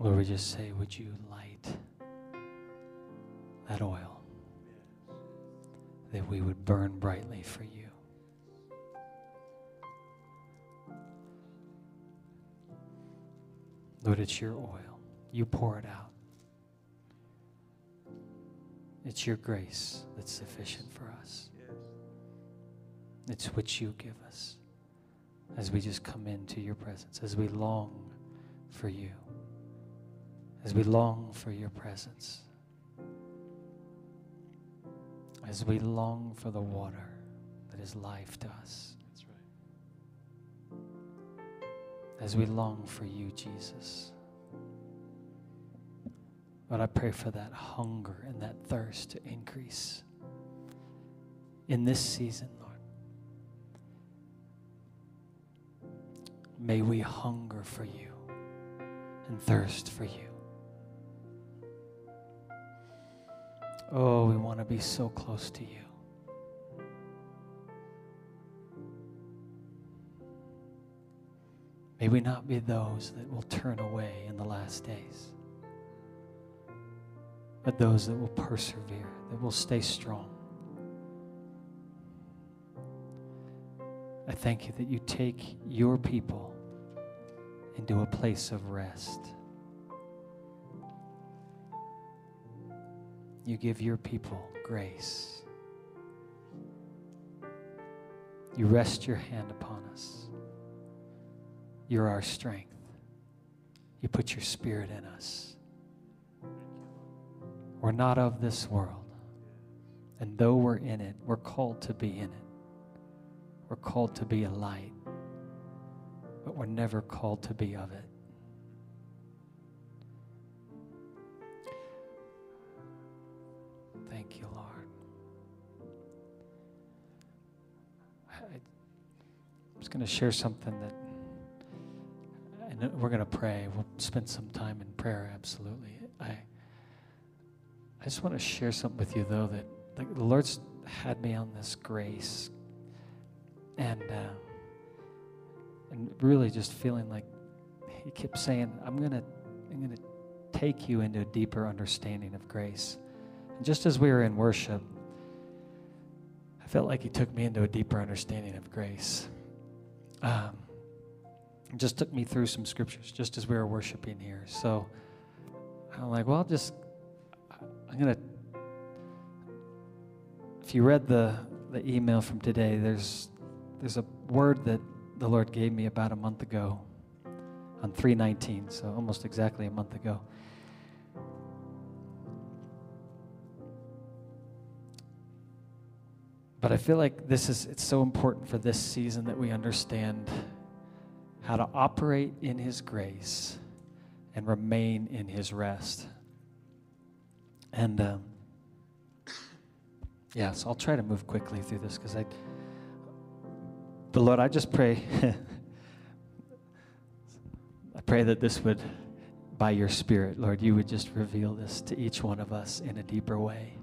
Lord, we just say, would you light that oil that we would burn brightly for you? Lord, it's your oil. You pour it out. It's your grace that's sufficient for us. It's what you give us as we just come into your presence, as we long for you, as we long for your presence, as we long for the water that is life to us. That's right. as we long for you, Jesus. But I pray for that hunger and that thirst to increase in this season, Lord. May we hunger for you and thirst for you. Oh, we want to be so close to you. May we not be those that will turn away in the last days, but those that will persevere, that will stay strong. I thank you that you take your people into a place of rest. You give your people grace. You rest your hand upon us. You're our strength. You put your spirit in us. We're not of this world. And though we're in it, we're called to be in it. We're called to be a light, but we're never called to be of it. Thank you, Lord. I, I'm just going to share something that, and we're going to pray. We'll spend some time in prayer, absolutely. I, I just want to share something with you, though, that the Lord's had me on this grace and uh, and really just feeling like he kept saying, "I'm gonna, I'm gonna take you into a deeper understanding of grace." And just as we were in worship, I felt like he took me into a deeper understanding of grace. Um, just took me through some scriptures just as we were worshiping here. So I'm like, well, I'll just I'm gonna. If you read the the email from today, there's there's a word that the Lord gave me about a month ago on 319, so almost exactly a month ago. But I feel like this is it's so important for this season that we understand how to operate in his grace and remain in his rest. And um, yeah, so I'll try to move quickly through this because I but Lord, I just pray, I pray that this would, by your Spirit, Lord, you would just reveal this to each one of us in a deeper way.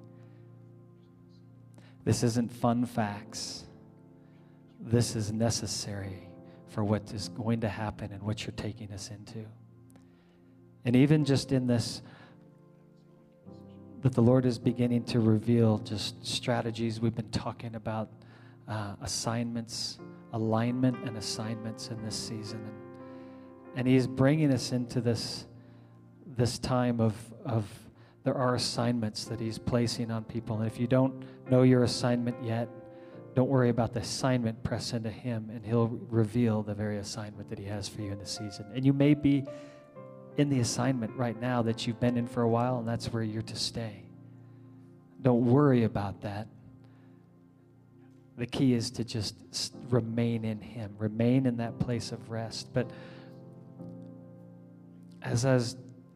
This isn't fun facts. This is necessary for what is going to happen and what you're taking us into. And even just in this, that the Lord is beginning to reveal just strategies we've been talking about, uh, assignments alignment and assignments in this season. And, and He's bringing us into this, this time of, of there are assignments that He's placing on people. And if you don't know your assignment yet, don't worry about the assignment. Press into Him, and He'll reveal the very assignment that He has for you in this season. And you may be in the assignment right now that you've been in for a while, and that's where you're to stay. Don't worry about that. The key is to just remain in Him, remain in that place of rest. But as I was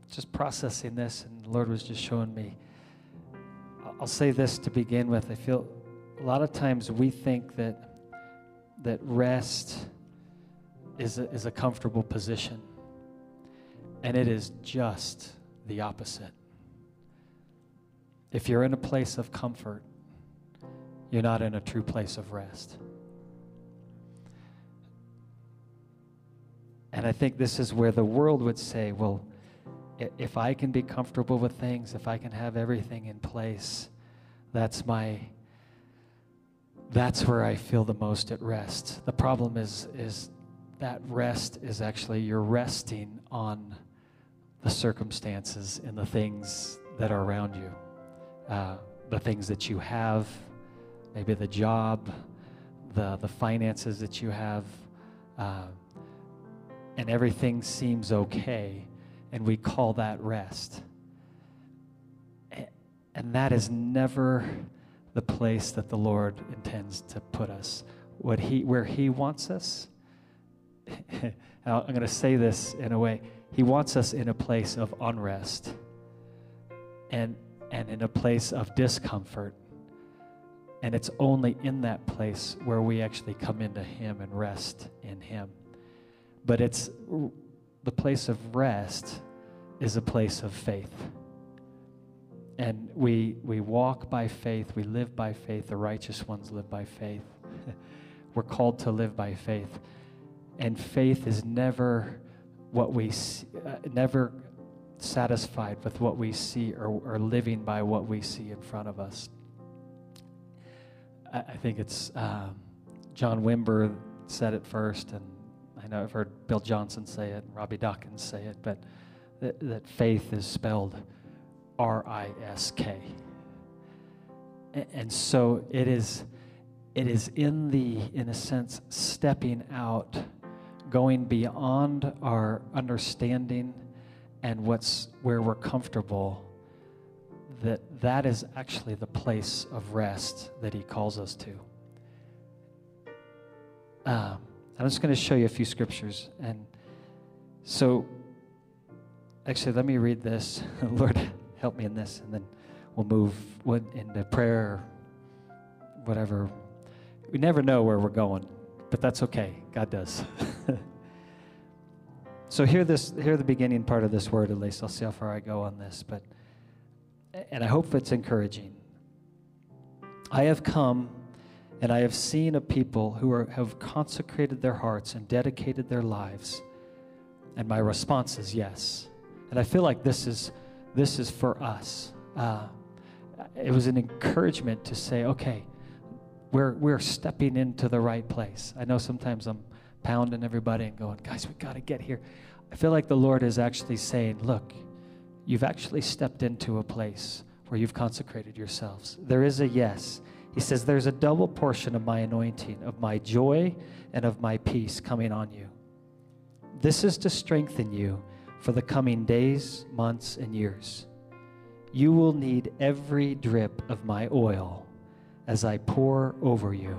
just processing this, and the Lord was just showing me, I'll say this to begin with. I feel a lot of times we think that that rest is a, is a comfortable position, and it is just the opposite. If you're in a place of comfort, you're not in a true place of rest. And I think this is where the world would say, well, if I can be comfortable with things, if I can have everything in place, that's my that's where I feel the most at rest. The problem is is that rest is actually you're resting on the circumstances and the things that are around you, uh, the things that you have, maybe the job, the the finances that you have, uh, and everything seems okay and we call that rest. And that is never the place that the Lord intends to put us. What he, where He wants us, I'm going to say this in a way, He wants us in a place of unrest and, and in a place of discomfort. And it's only in that place where we actually come into Him and rest in Him. But it's the place of rest is a place of faith. And we, we walk by faith, we live by faith, the righteous ones live by faith. We're called to live by faith. And faith is never what we see, uh, never satisfied with what we see or, or living by what we see in front of us. I, I think it's um, John Wimber said it first, and I know I've heard Bill Johnson say it, Robby Dawkins say it, but that, that faith is spelled R I S K. And so it is, it is in the, in a sense, stepping out, going beyond our understanding and what's where we're comfortable, that that is actually the place of rest that he calls us to. Um, I'm just going to show you a few scriptures. And so Actually, let me read this. Lord, help me in this, and then we'll move into prayer, whatever. We never know where we're going, but that's okay. God does. so hear this. Hear the beginning part of this word at least. I'll see how far I go on this, but and I hope it's encouraging. I have come and I have seen a people who are, have consecrated their hearts and dedicated their lives. And my response is yes. And I feel like this is, this is for us. Uh, it was an encouragement to say, okay, we're, we're stepping into the right place. I know sometimes I'm pounding everybody and going, guys, we got to get here. I feel like the Lord is actually saying, look, you've actually stepped into a place where you've consecrated yourselves. There is a yes. He says, There's a double portion of my anointing, of my joy and of my peace coming on you. This is to strengthen you for the coming days, months, and years. You will need every drip of my oil as I pour over you.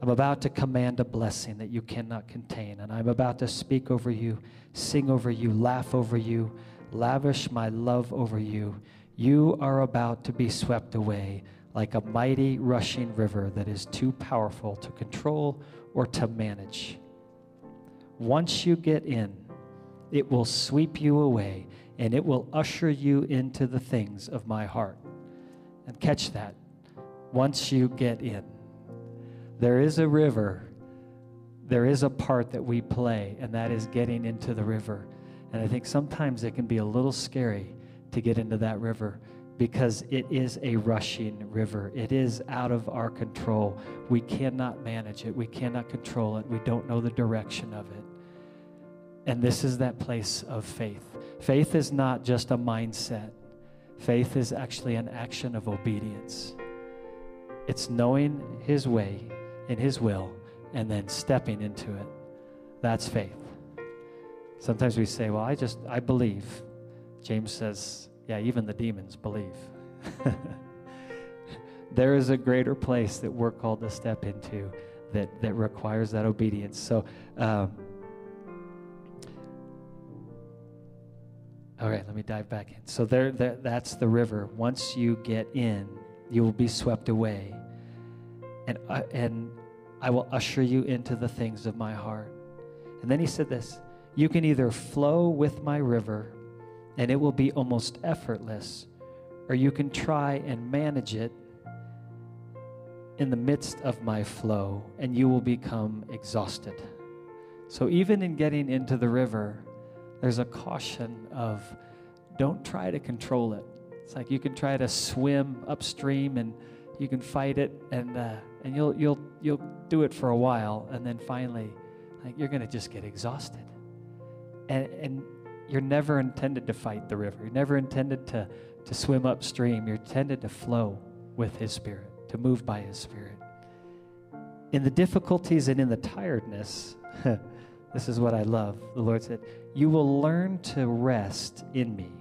I'm about to command a blessing that you cannot contain, and I'm about to speak over you, sing over you, laugh over you, lavish my love over you. You are about to be swept away like a mighty rushing river that is too powerful to control or to manage. Once you get in, it will sweep you away and it will usher you into the things of my heart. And catch that once you get in. There is a river, there is a part that we play, and that is getting into the river. And I think sometimes it can be a little scary to get into that river because it is a rushing river. It is out of our control. We cannot manage it, we cannot control it, we don't know the direction of it. And this is that place of faith. Faith is not just a mindset, faith is actually an action of obedience. It's knowing His way and His will and then stepping into it. That's faith. Sometimes we say, Well, I just, I believe. James says, Yeah, even the demons believe. there is a greater place that we're called to step into that, that requires that obedience. So, um, All right, let me dive back in. So there, there, that's the river. Once you get in, you will be swept away, and uh, and I will usher you into the things of my heart. And then he said this: You can either flow with my river, and it will be almost effortless, or you can try and manage it in the midst of my flow, and you will become exhausted. So even in getting into the river there's a caution of don't try to control it. It's like you can try to swim upstream and you can fight it and uh, and you'll you'll you'll do it for a while and then finally like you're gonna just get exhausted. And and you're never intended to fight the river. You're never intended to to swim upstream. You're intended to flow with his spirit, to move by his spirit. In the difficulties and in the tiredness, this is what I love. The Lord said, You will learn to rest in me.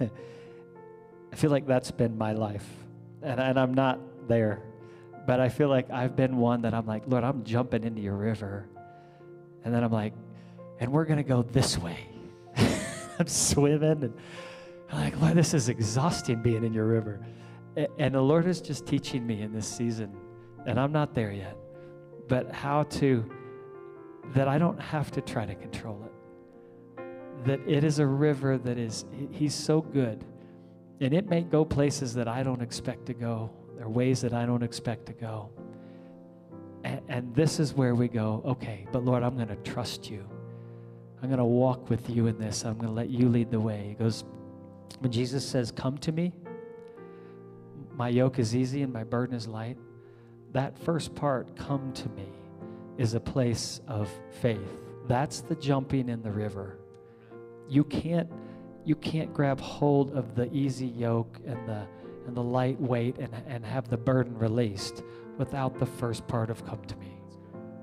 I feel like that's been my life. And, and I'm not there. But I feel like I've been one that I'm like, Lord, I'm jumping into your river. And then I'm like, and we're going to go this way. I'm swimming and I'm like, Lord, this is exhausting being in your river. And the Lord is just teaching me in this season, and I'm not there yet, but how to, that I don't have to try to control it. That it is a river that is, He's so good. And it may go places that I don't expect to go, or ways that I don't expect to go. And, and this is where we go, okay, but Lord, I'm going to trust you. I'm going to walk with you in this. I'm going to let you lead the way. He goes, when Jesus says, Come to me, my yoke is easy and my burden is light, that first part, come to me, is a place of faith. That's the jumping in the river. You can't you can't grab hold of the easy yoke and the and the light weight and, and have the burden released without the first part of come to me.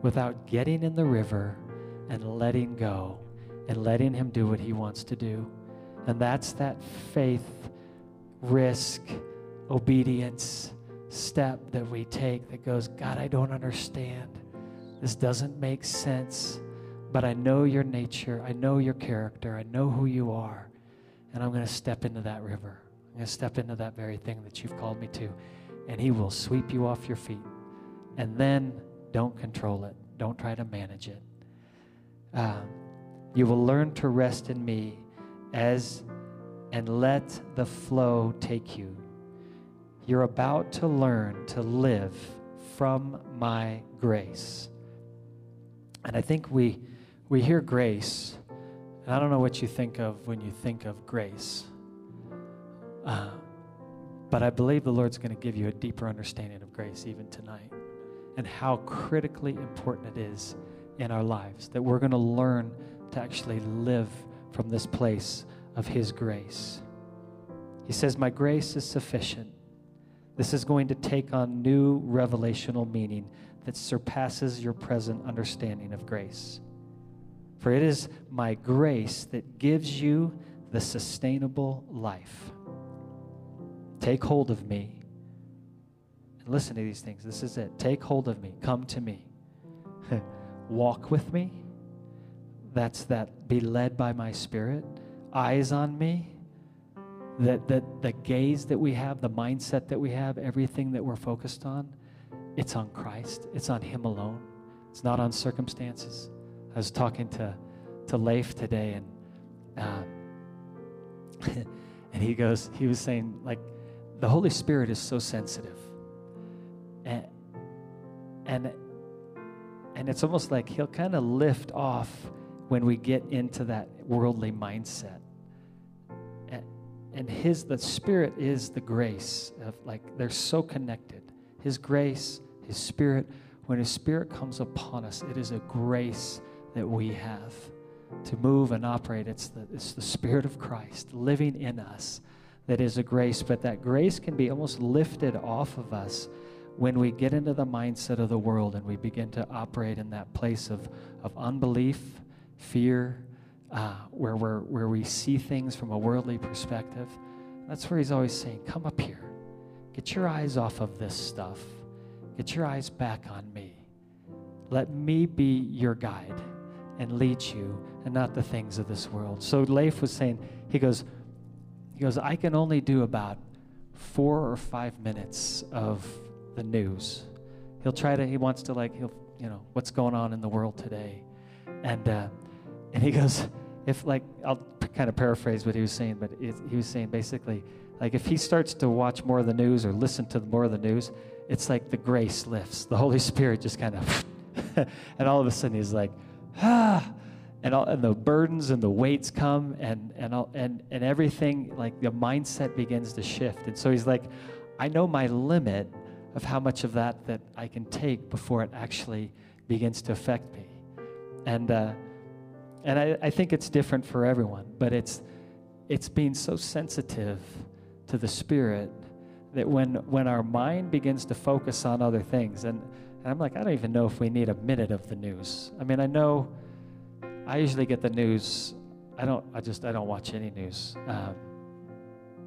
Without getting in the river and letting go and letting him do what he wants to do. And that's that faith, risk, obedience step that we take that goes, God, I don't understand. This doesn't make sense, but I know your nature. I know your character. I know who you are. And I'm going to step into that river. I'm going to step into that very thing that you've called me to. And He will sweep you off your feet. And then don't control it, don't try to manage it. Um, you will learn to rest in me as and let the flow take you. You're about to learn to live from my grace. And I think we we hear grace, and I don't know what you think of when you think of grace. Uh, but I believe the Lord's going to give you a deeper understanding of grace even tonight and how critically important it is in our lives that we're going to learn to actually live from this place of His grace. He says, My grace is sufficient. This is going to take on new revelational meaning that surpasses your present understanding of grace. For it is my grace that gives you the sustainable life. Take hold of me. And listen to these things. This is it. Take hold of me. Come to me. Walk with me. That's that be led by my spirit eyes on me, that, that the gaze that we have, the mindset that we have, everything that we're focused on, it's on Christ. It's on Him alone. It's not on circumstances. I was talking to, to Leif today, and uh, and he goes, he was saying, like, the Holy Spirit is so sensitive. And, and, and it's almost like he'll kind of lift off when we get into that worldly mindset and his the spirit is the grace of like they're so connected his grace his spirit when his spirit comes upon us it is a grace that we have to move and operate it's the, it's the spirit of christ living in us that is a grace but that grace can be almost lifted off of us when we get into the mindset of the world and we begin to operate in that place of, of unbelief fear uh, where, we're, where we see things from a worldly perspective. That's where he's always saying, Come up here. Get your eyes off of this stuff. Get your eyes back on me. Let me be your guide and lead you and not the things of this world. So Leif was saying, he goes, he goes, I can only do about four or five minutes of the news. He'll try to, he wants to like, he'll, you know, what's going on in the world today. And, uh, and he goes, if like I'll kind of paraphrase what he was saying, but it, he was saying basically, like if he starts to watch more of the news or listen to more of the news, it's like the grace lifts. The Holy Spirit just kind of, and all of a sudden he's like, ah, and, all, and the burdens and the weights come and, and, all, and, and everything, like the mindset begins to shift. And so he's like, I know my limit of how much of that that I can take before it actually begins to affect me. And, uh, and I, I think it's different for everyone, but it's, it's being so sensitive to the Spirit that when, when our mind begins to focus on other things, and, and I'm like, I don't even know if we need a minute of the news. I mean, I know I usually get the news. I don't. I just. I don't watch any news. Um,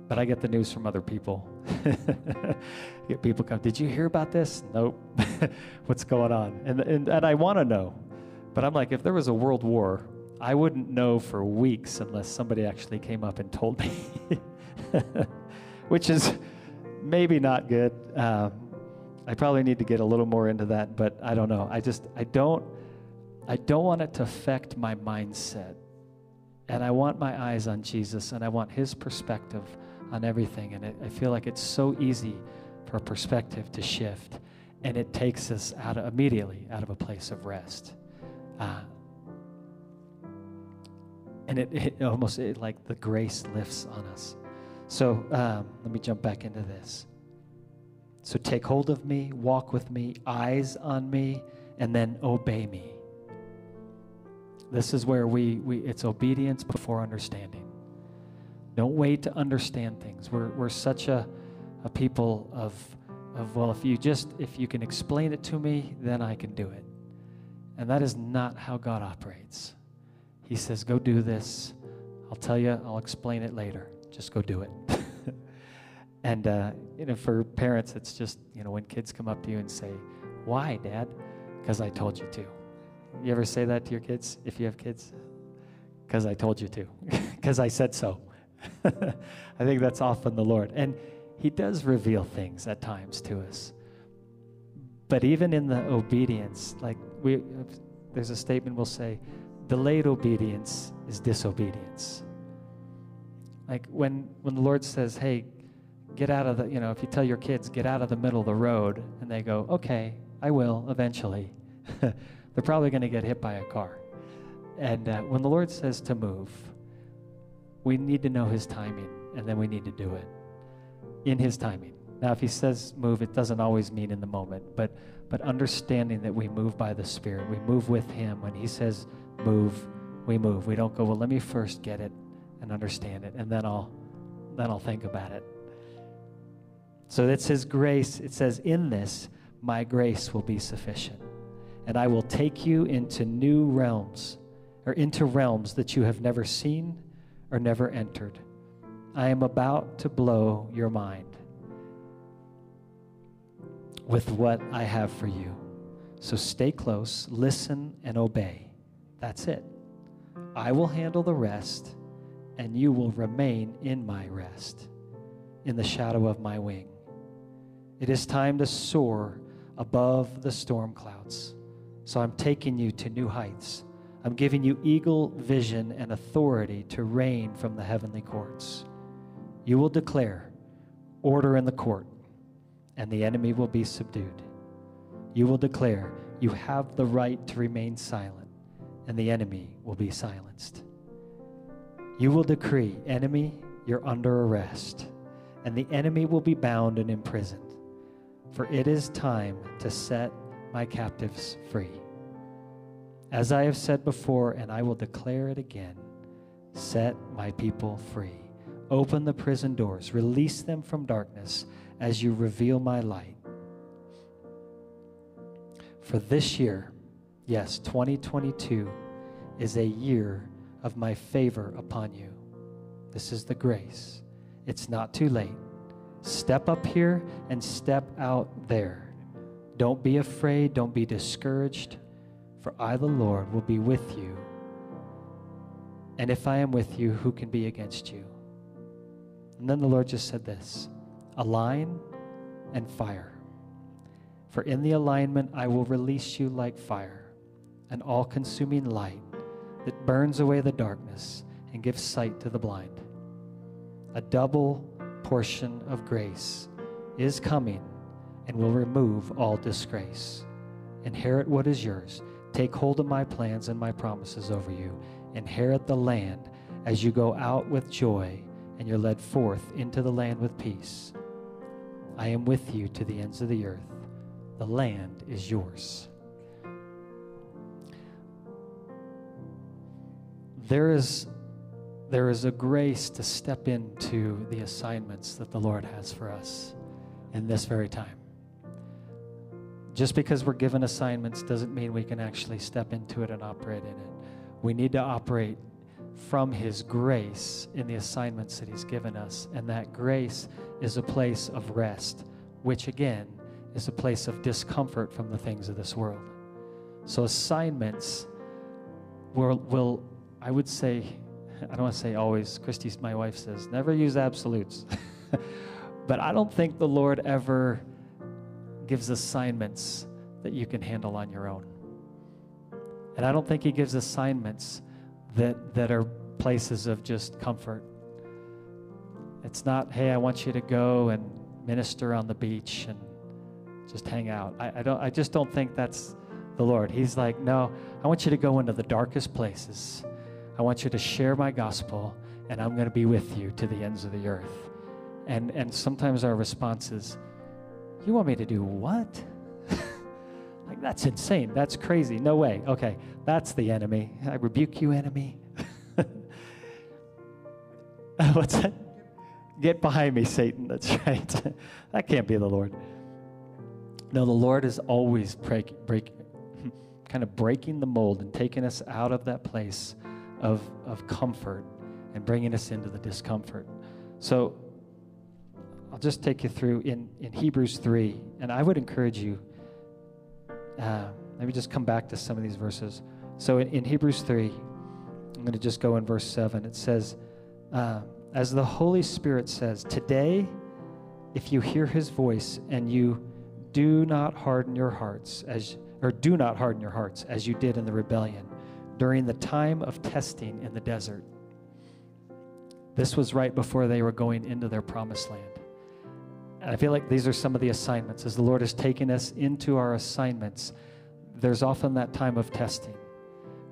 but I get the news from other people. get people come. Did you hear about this? Nope. What's going on? And and, and I want to know, but I'm like, if there was a world war, I wouldn't know for weeks unless somebody actually came up and told me, which is maybe not good. Um, I probably need to get a little more into that, but I don't know. I just I don't I don't want it to affect my mindset. And I want my eyes on Jesus and I want his perspective on everything. And it, I feel like it's so easy for perspective to shift. And it takes us out of, immediately out of a place of rest. Uh, and it, it almost it, like the grace lifts on us. So um, let me jump back into this. So take hold of me, walk with me, eyes on me, and then obey me. This is where we, we it's obedience before understanding. Don't wait to understand things. We're, we're such a, a people of, of, well, if you just, if you can explain it to me, then I can do it. And that is not how God operates. He says, go do this. I'll tell you, I'll explain it later. Just go do it. and, uh, you know, for parents, it's just, you know, when kids come up to you and say, why, Dad? Because I told you to. You ever say that to your kids if you have kids? Because I told you to, because I said so. I think that's often the Lord. And He does reveal things at times to us. But even in the obedience, like we, there's a statement we'll say, delayed obedience is disobedience. Like when, when the Lord says, hey, get out of the, you know, if you tell your kids, get out of the middle of the road, and they go, okay, I will eventually. they're probably going to get hit by a car. And uh, when the Lord says to move, we need to know His timing, and then we need to do it in His timing. Now, if He says move, it doesn't always mean in the moment, but but understanding that we move by the Spirit, we move with Him. When He says move, we move. We don't go, well, let me first get it and understand it, and then I'll then I'll think about it. So that's His grace. It says, in this, my grace will be sufficient and I will take you into new realms, or into realms that you have never seen or never entered. I am about to blow your mind with what I have for you. So stay close, listen, and obey. That's it. I will handle the rest, and you will remain in my rest, in the shadow of my wing. It is time to soar above the storm clouds. So I'm taking you to new heights. I'm giving you eagle vision and authority to reign from the heavenly courts. You will declare order in the court, and the enemy will be subdued. You will declare you have the right to remain silent, and the enemy will be silenced. You will decree, enemy, you're under arrest, and the enemy will be bound and imprisoned. For it is time to set my captives free. As I have said before, and I will declare it again set my people free. Open the prison doors, release them from darkness as you reveal my light. For this year, yes, 2022, is a year of my favor upon you. This is the grace. It's not too late. Step up here and step out there. Don't be afraid. Don't be discouraged. For I, the Lord, will be with you. And if I am with you, who can be against you? And then the Lord just said this align and fire. For in the alignment I will release you like fire, an all consuming light that burns away the darkness and gives sight to the blind. A double portion of grace is coming and will remove all disgrace. Inherit what is yours. Take hold of my plans and my promises over you. Inherit the land as you go out with joy and you're led forth into the land with peace. I am with you to the ends of the earth. The land is yours. There is, there is a grace to step into the assignments that the Lord has for us in this very time. Just because we're given assignments doesn't mean we can actually step into it and operate in it. We need to operate from His grace in the assignments that He's given us. And that grace is a place of rest, which again is a place of discomfort from the things of this world. So, assignments will, will I would say, I don't want to say always, Christy, my wife says, never use absolutes. but I don't think the Lord ever gives assignments that you can handle on your own. And I don't think he gives assignments that, that are places of just comfort. It's not, hey, I want you to go and minister on the beach and just hang out. I, I, don't, I just don't think that's the Lord. He's like, no, I want you to go into the darkest places. I want you to share my gospel, and I'm going to be with you to the ends of the earth. And, and sometimes our response is, you want me to do what? like, that's insane. That's crazy. No way. Okay, that's the enemy. I rebuke you, enemy. What's that? Get behind me, Satan. That's right. that can't be the Lord. No, the Lord is always break, break, kind of breaking the mold and taking us out of that place of, of comfort and bringing us into the discomfort. So I'll just take you through in, in Hebrews 3, and I would encourage you, uh, me just come back to some of these verses. So in, in Hebrews 3, I'm going to just go in verse 7. It says, uh, As the Holy Spirit says, Today, if you hear his voice and you do not harden your hearts, as or do not harden your hearts as you did in the rebellion during the time of testing in the desert. This was right before they were going into their promised land. And I feel like these are some of the assignments. As the Lord has taken us into our assignments, there's often that time of testing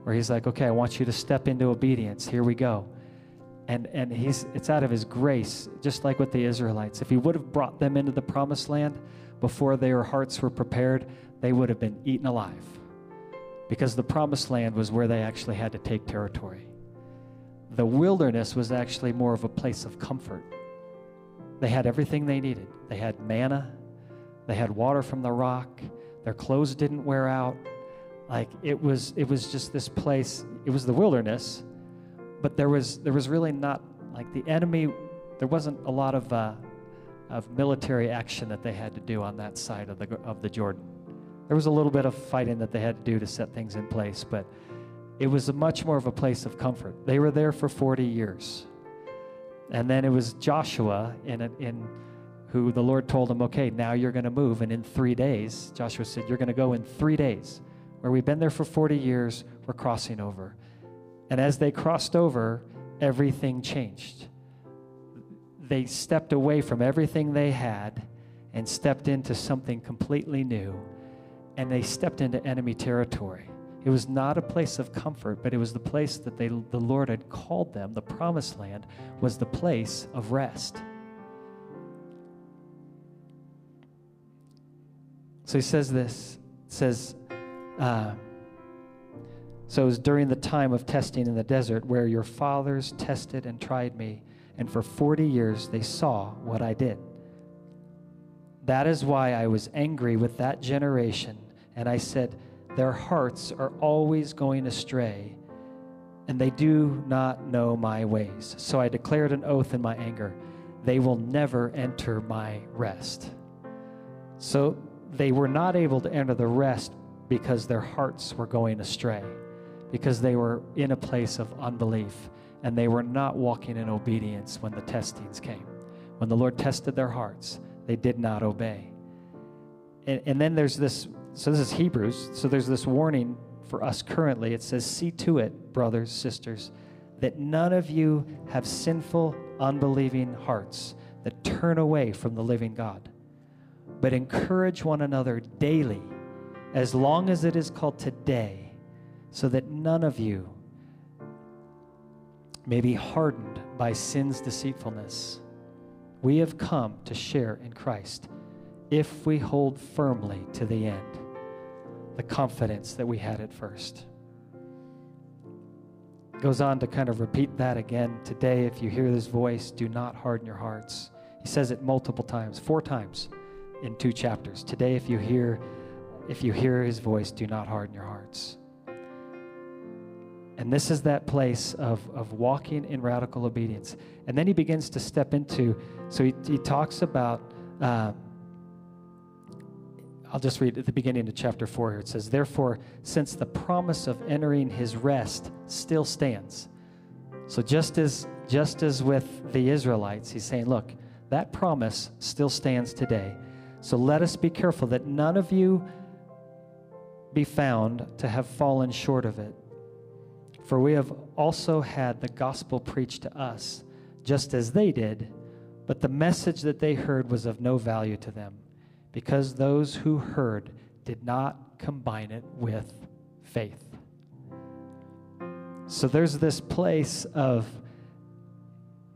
where He's like, okay, I want you to step into obedience. Here we go. And, and he's, it's out of His grace, just like with the Israelites. If He would have brought them into the promised land before their hearts were prepared, they would have been eaten alive. Because the promised land was where they actually had to take territory. The wilderness was actually more of a place of comfort they had everything they needed. They had manna, they had water from the rock, their clothes didn't wear out. Like it was it was just this place, it was the wilderness, but there was there was really not like the enemy there wasn't a lot of uh, of military action that they had to do on that side of the of the Jordan. There was a little bit of fighting that they had to do to set things in place, but it was a much more of a place of comfort. They were there for 40 years. And then it was Joshua in, in who the Lord told him, okay, now you're going to move. And in three days, Joshua said, you're going to go in three days. Where we've been there for 40 years, we're crossing over. And as they crossed over, everything changed. They stepped away from everything they had and stepped into something completely new. And they stepped into enemy territory. It was not a place of comfort, but it was the place that they, the Lord had called them. The promised land was the place of rest. So he says this, says, uh, so it was during the time of testing in the desert where your fathers tested and tried me, and for 40 years they saw what I did. That is why I was angry with that generation, and I said, their hearts are always going astray, and they do not know my ways. So I declared an oath in my anger they will never enter my rest. So they were not able to enter the rest because their hearts were going astray, because they were in a place of unbelief, and they were not walking in obedience when the testings came. When the Lord tested their hearts, they did not obey. And, and then there's this so this is Hebrews. So there's this warning for us currently. It says, See to it, brothers, sisters, that none of you have sinful, unbelieving hearts that turn away from the living God, but encourage one another daily, as long as it is called today, so that none of you may be hardened by sin's deceitfulness. We have come to share in Christ if we hold firmly to the end the confidence that we had at first. Goes on to kind of repeat that again today. If you hear this voice, do not harden your hearts. He says it multiple times, four times in two chapters. Today, if you hear, if you hear his voice, do not harden your hearts. And this is that place of, of walking in radical obedience. And then he begins to step into, so he, he talks about, uh, I'll just read at the beginning of chapter 4 here. It says, Therefore, since the promise of entering his rest still stands. So just as just as with the Israelites, he's saying, look, that promise still stands today. So let us be careful that none of you be found to have fallen short of it. For we have also had the gospel preached to us, just as they did, but the message that they heard was of no value to them, because those who heard did not combine it with faith. So there's this place of,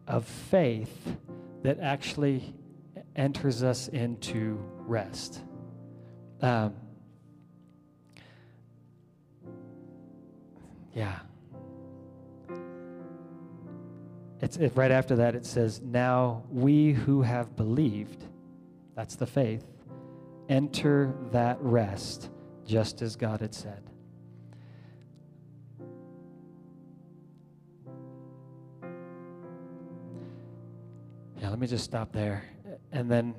of faith that actually enters us into rest. Um, yeah. It's it, right after that. It says, "Now we who have believed, that's the faith, enter that rest, just as God had said." Yeah, let me just stop there, and then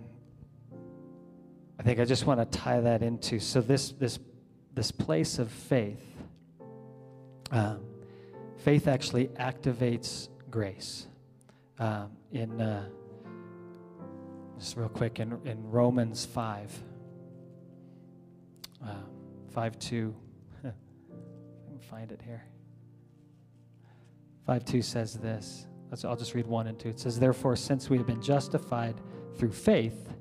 I think I just want to tie that into so this this this place of faith. Uh, faith actually activates grace. Um, in uh, just real quick in, in Romans five, uh, five two. I can find it here. Five two says this. I'll just read one and two. It says, "Therefore, since we have been justified through faith."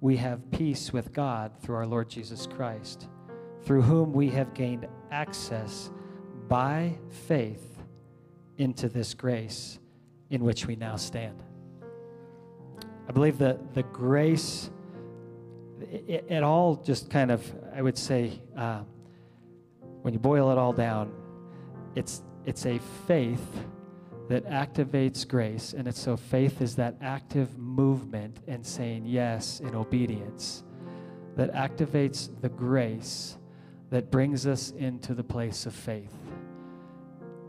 we have peace with God through our Lord Jesus Christ, through whom we have gained access by faith into this grace in which we now stand. I believe that the grace, it, it all just kind of, I would say, uh, when you boil it all down, it's, it's a faith that activates grace. And it's so faith is that active movement and saying yes in obedience that activates the grace that brings us into the place of faith.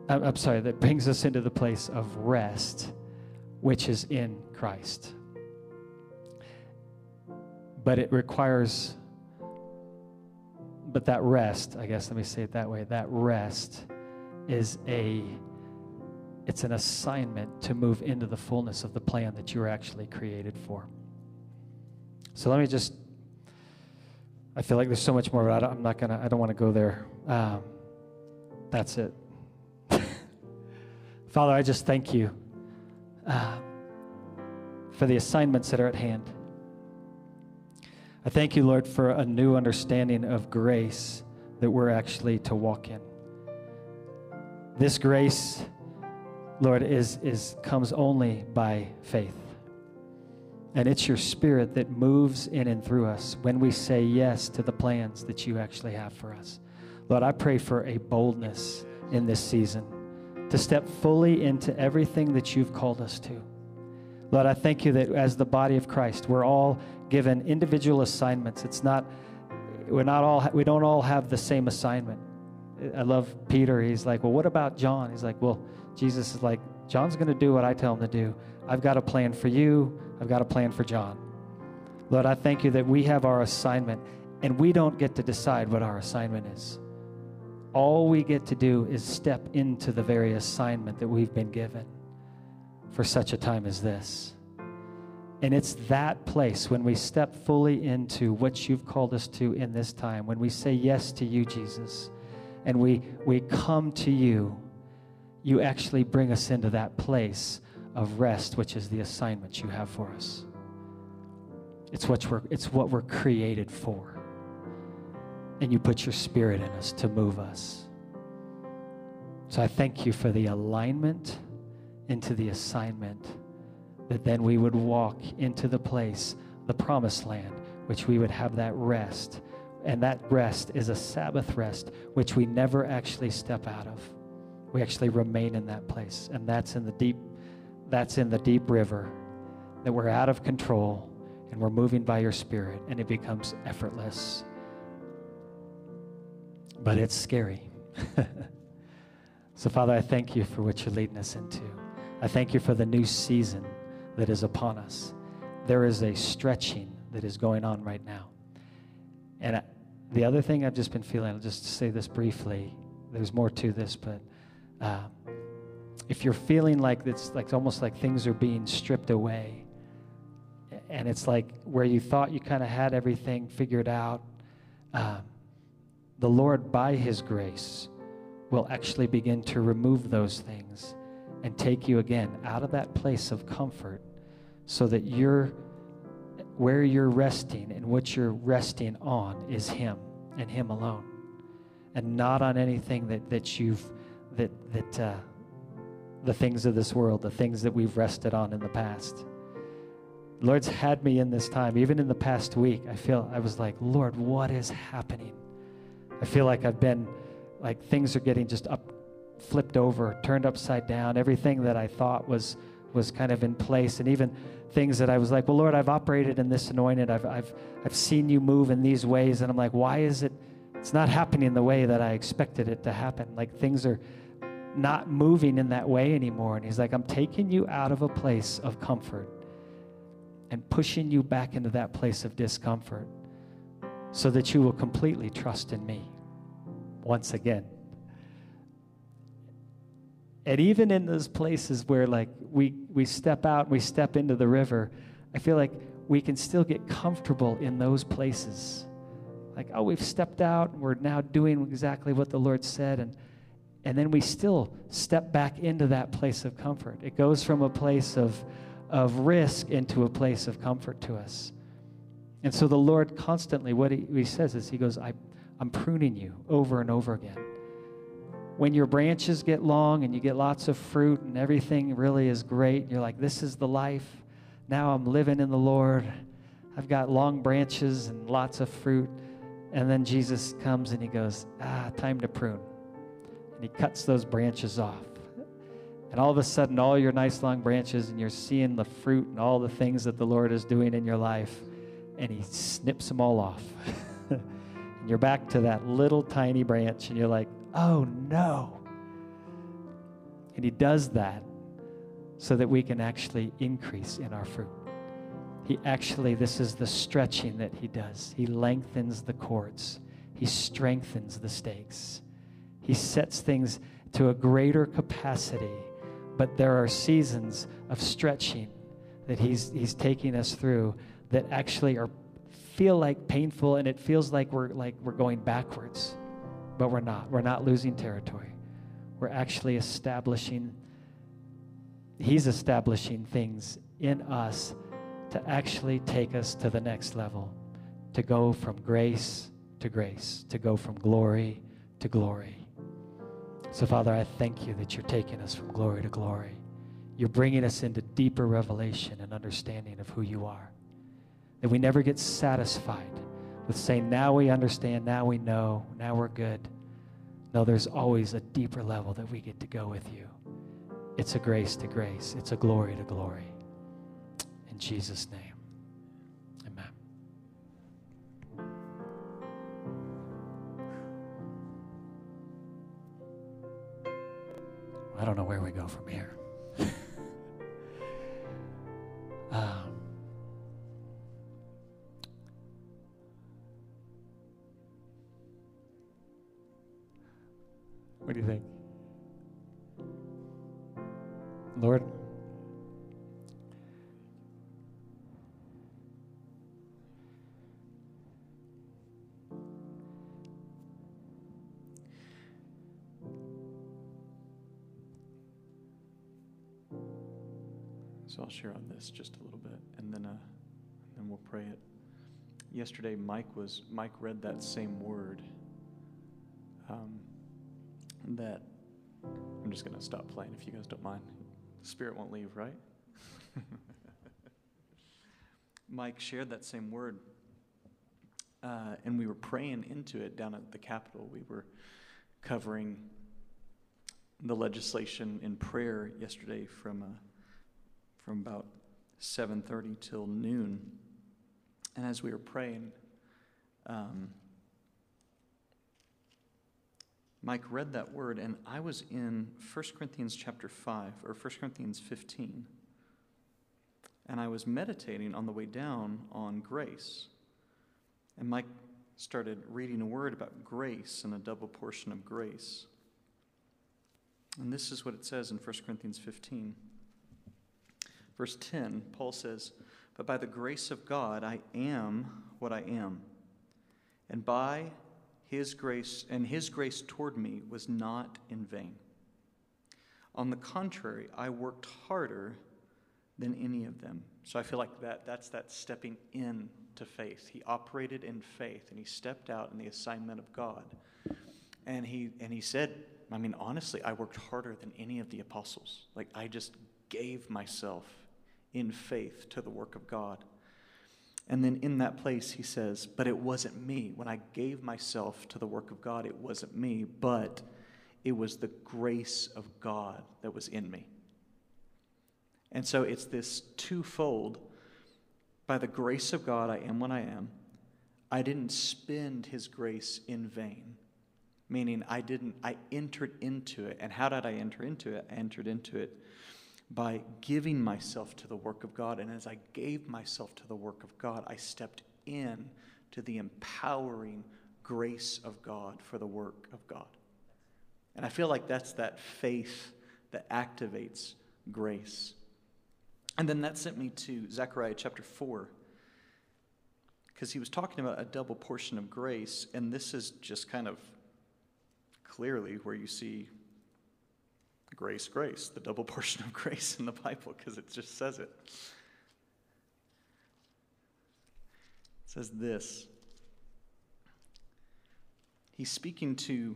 I'm, I'm sorry, that brings us into the place of rest, which is in Christ. But it requires, but that rest, I guess, let me say it that way, that rest is a it's an assignment to move into the fullness of the plan that you were actually created for. So let me just, I feel like there's so much more, but I am not going to, I don't want to go there. Um, that's it. Father, I just thank you uh, for the assignments that are at hand. I thank you, Lord, for a new understanding of grace that we're actually to walk in. This grace Lord, is, is comes only by faith. And it's your spirit that moves in and through us when we say yes to the plans that you actually have for us. Lord, I pray for a boldness in this season to step fully into everything that you've called us to. Lord, I thank you that as the body of Christ, we're all given individual assignments. It's not, we're not all, we don't all have the same assignment. I love Peter. He's like, well, what about John? He's like, well, Jesus is like, John's going to do what I tell him to do. I've got a plan for you, I've got a plan for John. Lord, I thank you that we have our assignment and we don't get to decide what our assignment is. All we get to do is step into the very assignment that we've been given for such a time as this. And it's that place when we step fully into what you've called us to in this time, when we say yes to you, Jesus, and we, we come to you you actually bring us into that place of rest, which is the assignment you have for us. It's what we're, it's what we're created for. And you put your spirit in us to move us. So I thank you for the alignment into the assignment that then we would walk into the place, the promised land, which we would have that rest. And that rest is a Sabbath rest, which we never actually step out of. We actually remain in that place. And that's in the deep, that's in the deep river that we're out of control and we're moving by your spirit and it becomes effortless. But it's scary. so, Father, I thank you for what you're leading us into. I thank you for the new season that is upon us. There is a stretching that is going on right now. And I, the other thing I've just been feeling, I'll just say this briefly. There's more to this, but uh, if you're feeling like it's like almost like things are being stripped away, and it's like where you thought you kind of had everything figured out, uh, the Lord, by His grace, will actually begin to remove those things and take you again out of that place of comfort so that you're where you're resting and what you're resting on is Him and Him alone, and not on anything that, that you've, that, that, uh, the things of this world, the things that we've rested on in the past. Lord's had me in this time, even in the past week. I feel, I was like, Lord, what is happening? I feel like I've been, like, things are getting just up, flipped over, turned upside down. Everything that I thought was, was kind of in place. And even things that I was like, well, Lord, I've operated in this anointed. I've, I've, I've seen you move in these ways. And I'm like, why is it, it's not happening the way that I expected it to happen? Like things are not moving in that way anymore. And he's like, I'm taking you out of a place of comfort and pushing you back into that place of discomfort so that you will completely trust in me once again. And even in those places where like we we step out, we step into the river, I feel like we can still get comfortable in those places. Like, oh, we've stepped out and we're now doing exactly what the Lord said and and then we still step back into that place of comfort. It goes from a place of of risk into a place of comfort to us. And so the Lord constantly, what he, he says is, He goes, I, I'm pruning you over and over again when your branches get long and you get lots of fruit and everything really is great, you're like, this is the life. Now I'm living in the Lord. I've got long branches and lots of fruit. And then Jesus comes and he goes, ah, time to prune. And he cuts those branches off. And all of a sudden, all your nice long branches, and you're seeing the fruit and all the things that the Lord is doing in your life, and he snips them all off. and you're back to that little tiny branch, and you're like, oh no. And He does that so that we can actually increase in our fruit. He actually, this is the stretching that He does. He lengthens the cords, He strengthens the stakes, He sets things to a greater capacity. But there are seasons of stretching that He's, he's taking us through that actually are feel like painful and it feels like we're like we're going backwards but we're not. We're not losing territory. We're actually establishing, He's establishing things in us to actually take us to the next level, to go from grace to grace, to go from glory to glory. So, Father, I thank you that you're taking us from glory to glory. You're bringing us into deeper revelation and understanding of who you are. That we never get satisfied with saying, now we understand, now we know, now we're good. No, there's always a deeper level that we get to go with you. It's a grace to grace, it's a glory to glory. In Jesus' name, amen. I don't know where we go from here. um, What do you think? Lord? So I'll share on this just a little bit, and then, uh, then we'll pray it. Yesterday, Mike was Mike read that same word. That I'm just going to stop playing if you guys don't mind. The Spirit won't leave, right? Mike shared that same word, uh, and we were praying into it down at the Capitol. We were covering the legislation in prayer yesterday from uh, from about 7:30 till noon, and as we were praying, um, Mike read that word, and I was in 1 Corinthians chapter 5 or 1 Corinthians 15. And I was meditating on the way down on grace. And Mike started reading a word about grace and a double portion of grace. And this is what it says in 1 Corinthians 15. Verse 10, Paul says, But by the grace of God I am what I am. And by his grace and his grace toward me was not in vain. On the contrary, I worked harder than any of them. So I feel like that that's that stepping in to faith. He operated in faith and he stepped out in the assignment of God. And he and he said, I mean honestly, I worked harder than any of the apostles. Like I just gave myself in faith to the work of God. And then in that place, he says, But it wasn't me. When I gave myself to the work of God, it wasn't me, but it was the grace of God that was in me. And so it's this twofold. By the grace of God, I am what I am. I didn't spend his grace in vain, meaning I didn't, I entered into it. And how did I enter into it? I entered into it by giving myself to the work of God. And as I gave myself to the work of God, I stepped in to the empowering grace of God for the work of God. And I feel like that's that faith that activates grace. And then that sent me to Zechariah chapter 4, because he was talking about a double portion of grace. And this is just kind of clearly where you see grace, grace, the double portion of grace in the Bible, because it just says it. It says this. He's speaking to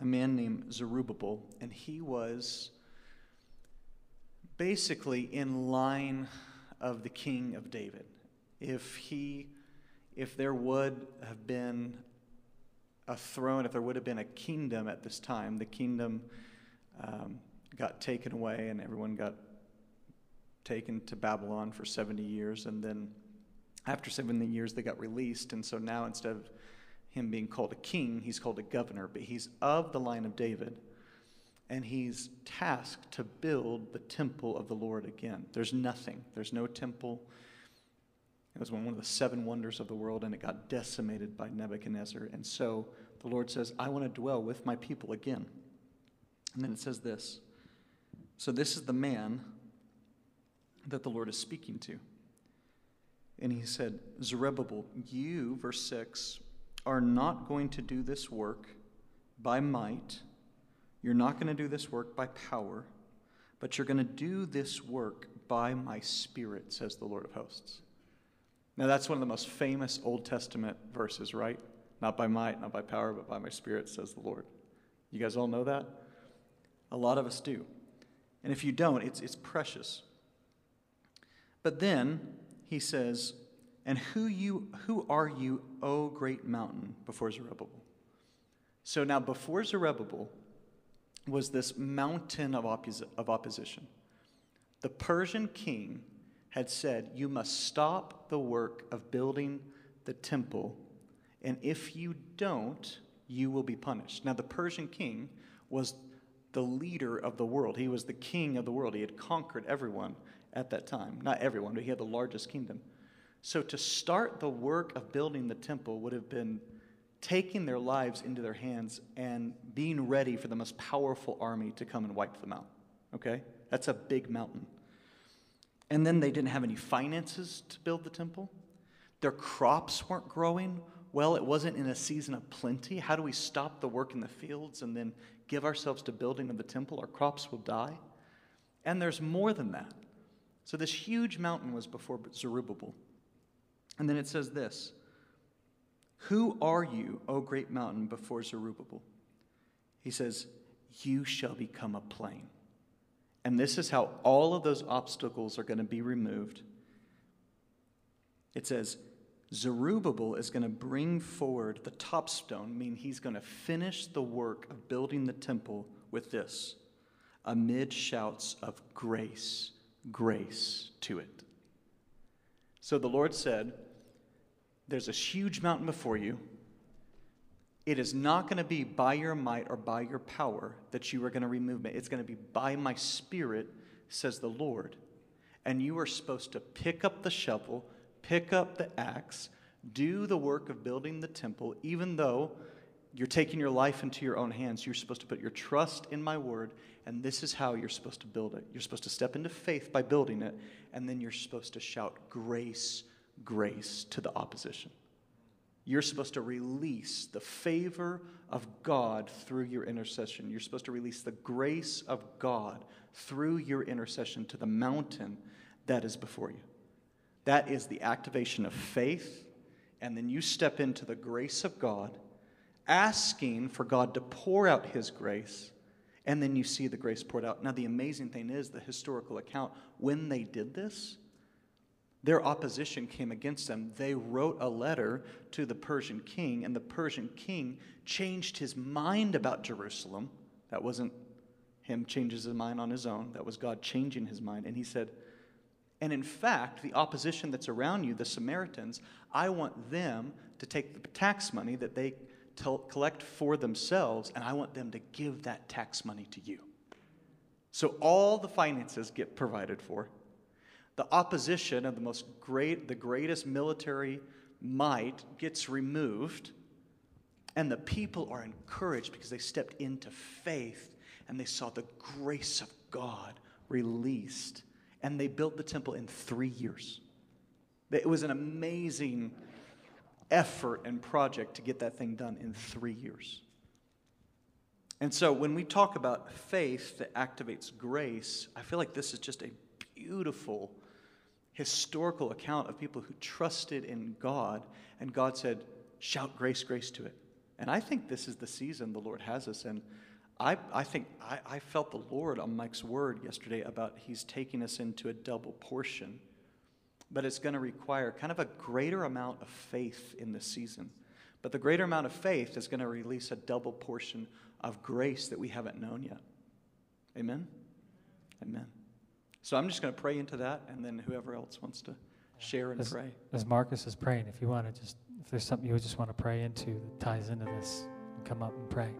a man named Zerubbabel, and he was basically in line of the king of David. If he if there would have been a throne, if there would have been a kingdom at this time, the kingdom um, got taken away and everyone got taken to Babylon for 70 years. And then after 70 years, they got released. And so now instead of him being called a king, he's called a governor. But he's of the line of David. And he's tasked to build the temple of the Lord again. There's nothing, there's no temple. It was one of the seven wonders of the world, and it got decimated by Nebuchadnezzar. And so the Lord says, I want to dwell with my people again. And then it says this so, this is the man that the Lord is speaking to. And he said, Zerubbabel, you, verse 6, are not going to do this work by might. You're not going to do this work by power, but you're going to do this work by my spirit, says the Lord of hosts. Now, that's one of the most famous Old Testament verses, right? Not by might, not by power, but by my spirit, says the Lord. You guys all know that? A lot of us do. And if you don't, it's, it's precious. But then he says, And who, you, who are you, O great mountain, before Zerubbabel? So now, before Zerubbabel was this mountain of, of opposition. The Persian king had said, You must stop the work of building the temple, and if you don't, you will be punished. Now, the Persian king was the leader of the world. He was the king of the world. He had conquered everyone at that time. Not everyone, but he had the largest kingdom. So to start the work of building the temple would have been taking their lives into their hands and being ready for the most powerful army to come and wipe them out. Okay? That's a big mountain. And then they didn't have any finances to build the temple. Their crops weren't growing. Well, it wasn't in a season of plenty. How do we stop the work in the fields and then give ourselves to building of the temple, our crops will die. And there's more than that. So this huge mountain was before Zerubbabel. And then it says this Who are you, O great mountain, before Zerubbabel? He says, you shall become a plain. And this is how all of those obstacles are going to be removed. It says, Zerubbabel is going to bring forward the top stone, meaning he's going to finish the work of building the temple with this amid shouts of grace, grace to it. So the Lord said, There's a huge mountain before you. It is not going to be by your might or by your power that you are going to remove it. It's going to be by my spirit, says the Lord. And you are supposed to pick up the shovel, pick up the axe, do the work of building the temple, even though you're taking your life into your own hands. You're supposed to put your trust in my word, and this is how you're supposed to build it. You're supposed to step into faith by building it, and then you're supposed to shout grace, grace to the opposition. You're supposed to release the favor of God through your intercession. You're supposed to release the grace of God through your intercession to the mountain that is before you. That is the activation of faith. And then you step into the grace of God, asking for God to pour out His grace. And then you see the grace poured out. Now, the amazing thing is the historical account, when they did this, their opposition came against them. They wrote a letter to the Persian king, and the Persian king changed his mind about Jerusalem. That wasn't him changes his mind on his own. That was God changing his mind. And he said, and in fact, the opposition that's around you, the Samaritans, I want them to take the tax money that they collect for themselves, and I want them to give that tax money to you. So all the finances get provided for the opposition of the most great, the greatest military might gets removed, and the people are encouraged because they stepped into faith and they saw the grace of God released. And they built the temple in three years. It was an amazing effort and project to get that thing done in three years. And so when we talk about faith that activates grace, I feel like this is just a beautiful historical account of people who trusted in God, and God said, Shout grace, grace to it. And I think this is the season the Lord has us in. I, I think I, I felt the Lord on Mike's word yesterday about He's taking us into a double portion, but it's going to require kind of a greater amount of faith in this season. But the greater amount of faith is going to release a double portion of grace that we haven't known yet. Amen? Amen. So I'm just going to pray into that, and then whoever else wants to share and as, pray. As Marcus is praying, if you want to just, if there's something you just want to pray into that ties into this, come up and pray.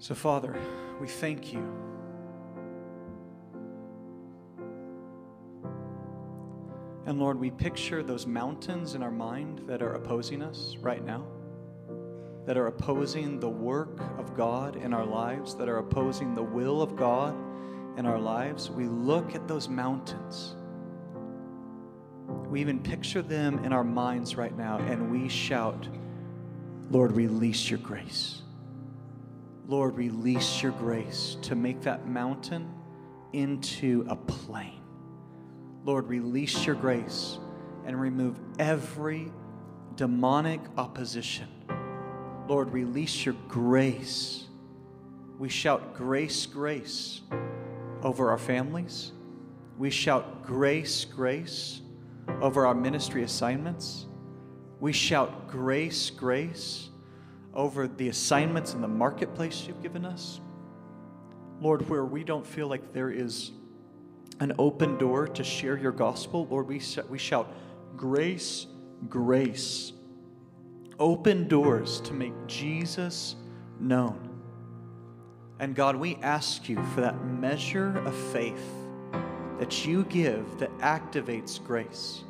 So, Father, we thank you. And Lord, we picture those mountains in our mind that are opposing us right now that are opposing the work of God in our lives, that are opposing the will of God in our lives, we look at those mountains. We even picture them in our minds right now and we shout, Lord, release your grace. Lord, release your grace to make that mountain into a plain. Lord, release your grace and remove every demonic opposition Lord, release your grace. We shout grace, grace over our families. We shout grace, grace over our ministry assignments. We shout grace, grace over the assignments in the marketplace you've given us. Lord, where we don't feel like there is an open door to share your gospel, Lord, we, we shout grace, grace open doors to make Jesus known. And God, we ask you for that measure of faith that you give that activates grace.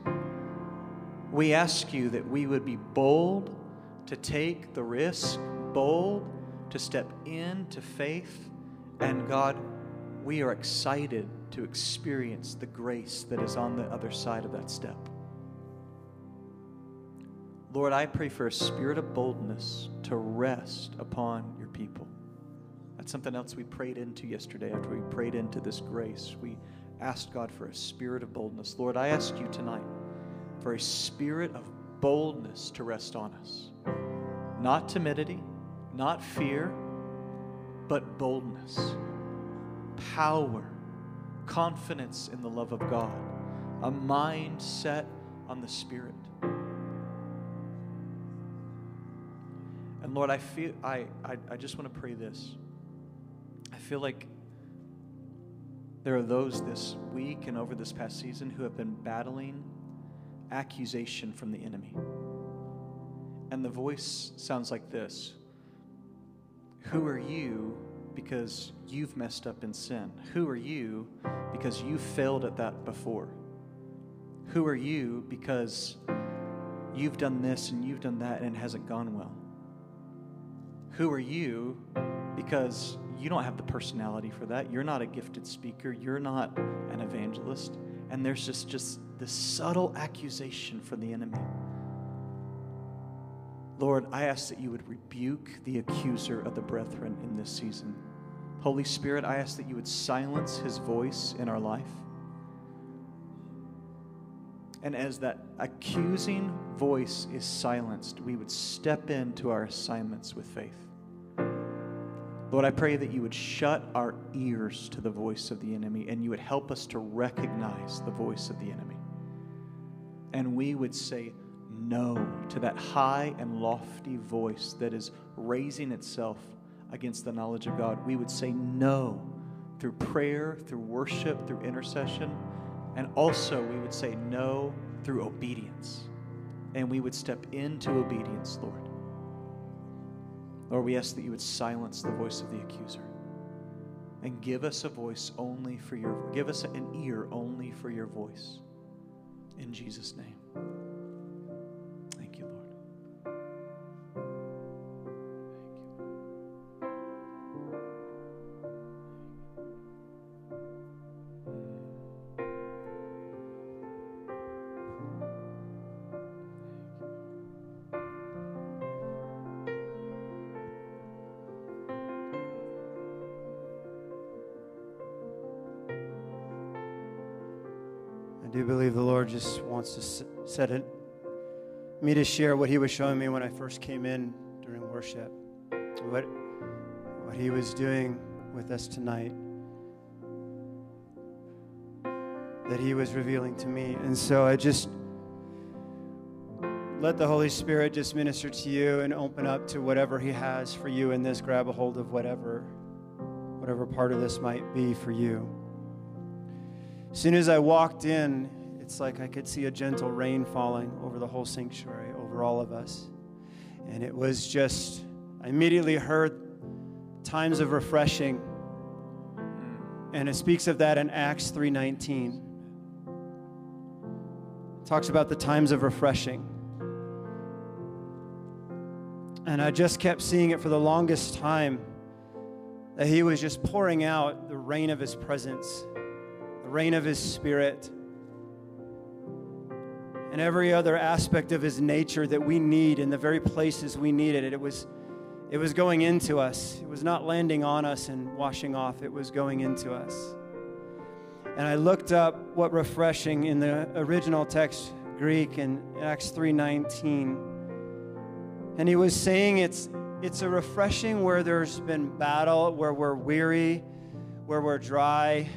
We ask you that we would be bold to take the risk, bold to step into faith. And God, we are excited to experience the grace that is on the other side of that step. Lord, I pray for a spirit of boldness to rest upon your people. That's something else we prayed into yesterday after we prayed into this grace. We asked God for a spirit of boldness. Lord, I ask you tonight for a spirit of boldness to rest on us. Not timidity, not fear, but boldness, power, confidence in the love of God, a mind set on the Spirit. And Lord, I feel I, I, I just want to pray this. I feel like there are those this week and over this past season who have been battling accusation from the enemy. And the voice sounds like this Who are you because you've messed up in sin? Who are you because you failed at that before? Who are you because you've done this and you've done that and it hasn't gone well? Who are you because you don't have the personality for that? You're not a gifted speaker, you're not an evangelist. And there's just, just this subtle accusation from the enemy. Lord, I ask that you would rebuke the accuser of the brethren in this season. Holy Spirit, I ask that you would silence his voice in our life. And as that accusing voice is silenced, we would step into our assignments with faith. Lord, I pray that you would shut our ears to the voice of the enemy and you would help us to recognize the voice of the enemy. And we would say no to that high and lofty voice that is raising itself against the knowledge of God. We would say no through prayer, through worship, through intercession. And also, we would say no through obedience. And we would step into obedience, Lord. Lord, we ask that you would silence the voice of the accuser and give us a voice only for your give us an ear only for your voice. In Jesus' name. Wants to set it, me to share what He was showing me when I first came in during worship, what what He was doing with us tonight, that He was revealing to me, and so I just let the Holy Spirit just minister to you and open up to whatever He has for you in this. Grab a hold of whatever, whatever part of this might be for you. As soon as I walked in, it's like I could see a gentle rain falling over the whole sanctuary, over all of us. And it was just, I immediately heard times of refreshing. And it speaks of that in Acts 3:19. It talks about the times of refreshing. And I just kept seeing it for the longest time that he was just pouring out the rain of his presence the rain of his spirit and every other aspect of his nature that we need in the very places we needed it. It was, it was going into us. It was not landing on us and washing off. It was going into us. And I looked up what refreshing in the original text Greek in Acts 3:19. And he was saying it's it's a refreshing where there's been battle, where we're weary, where we're dry,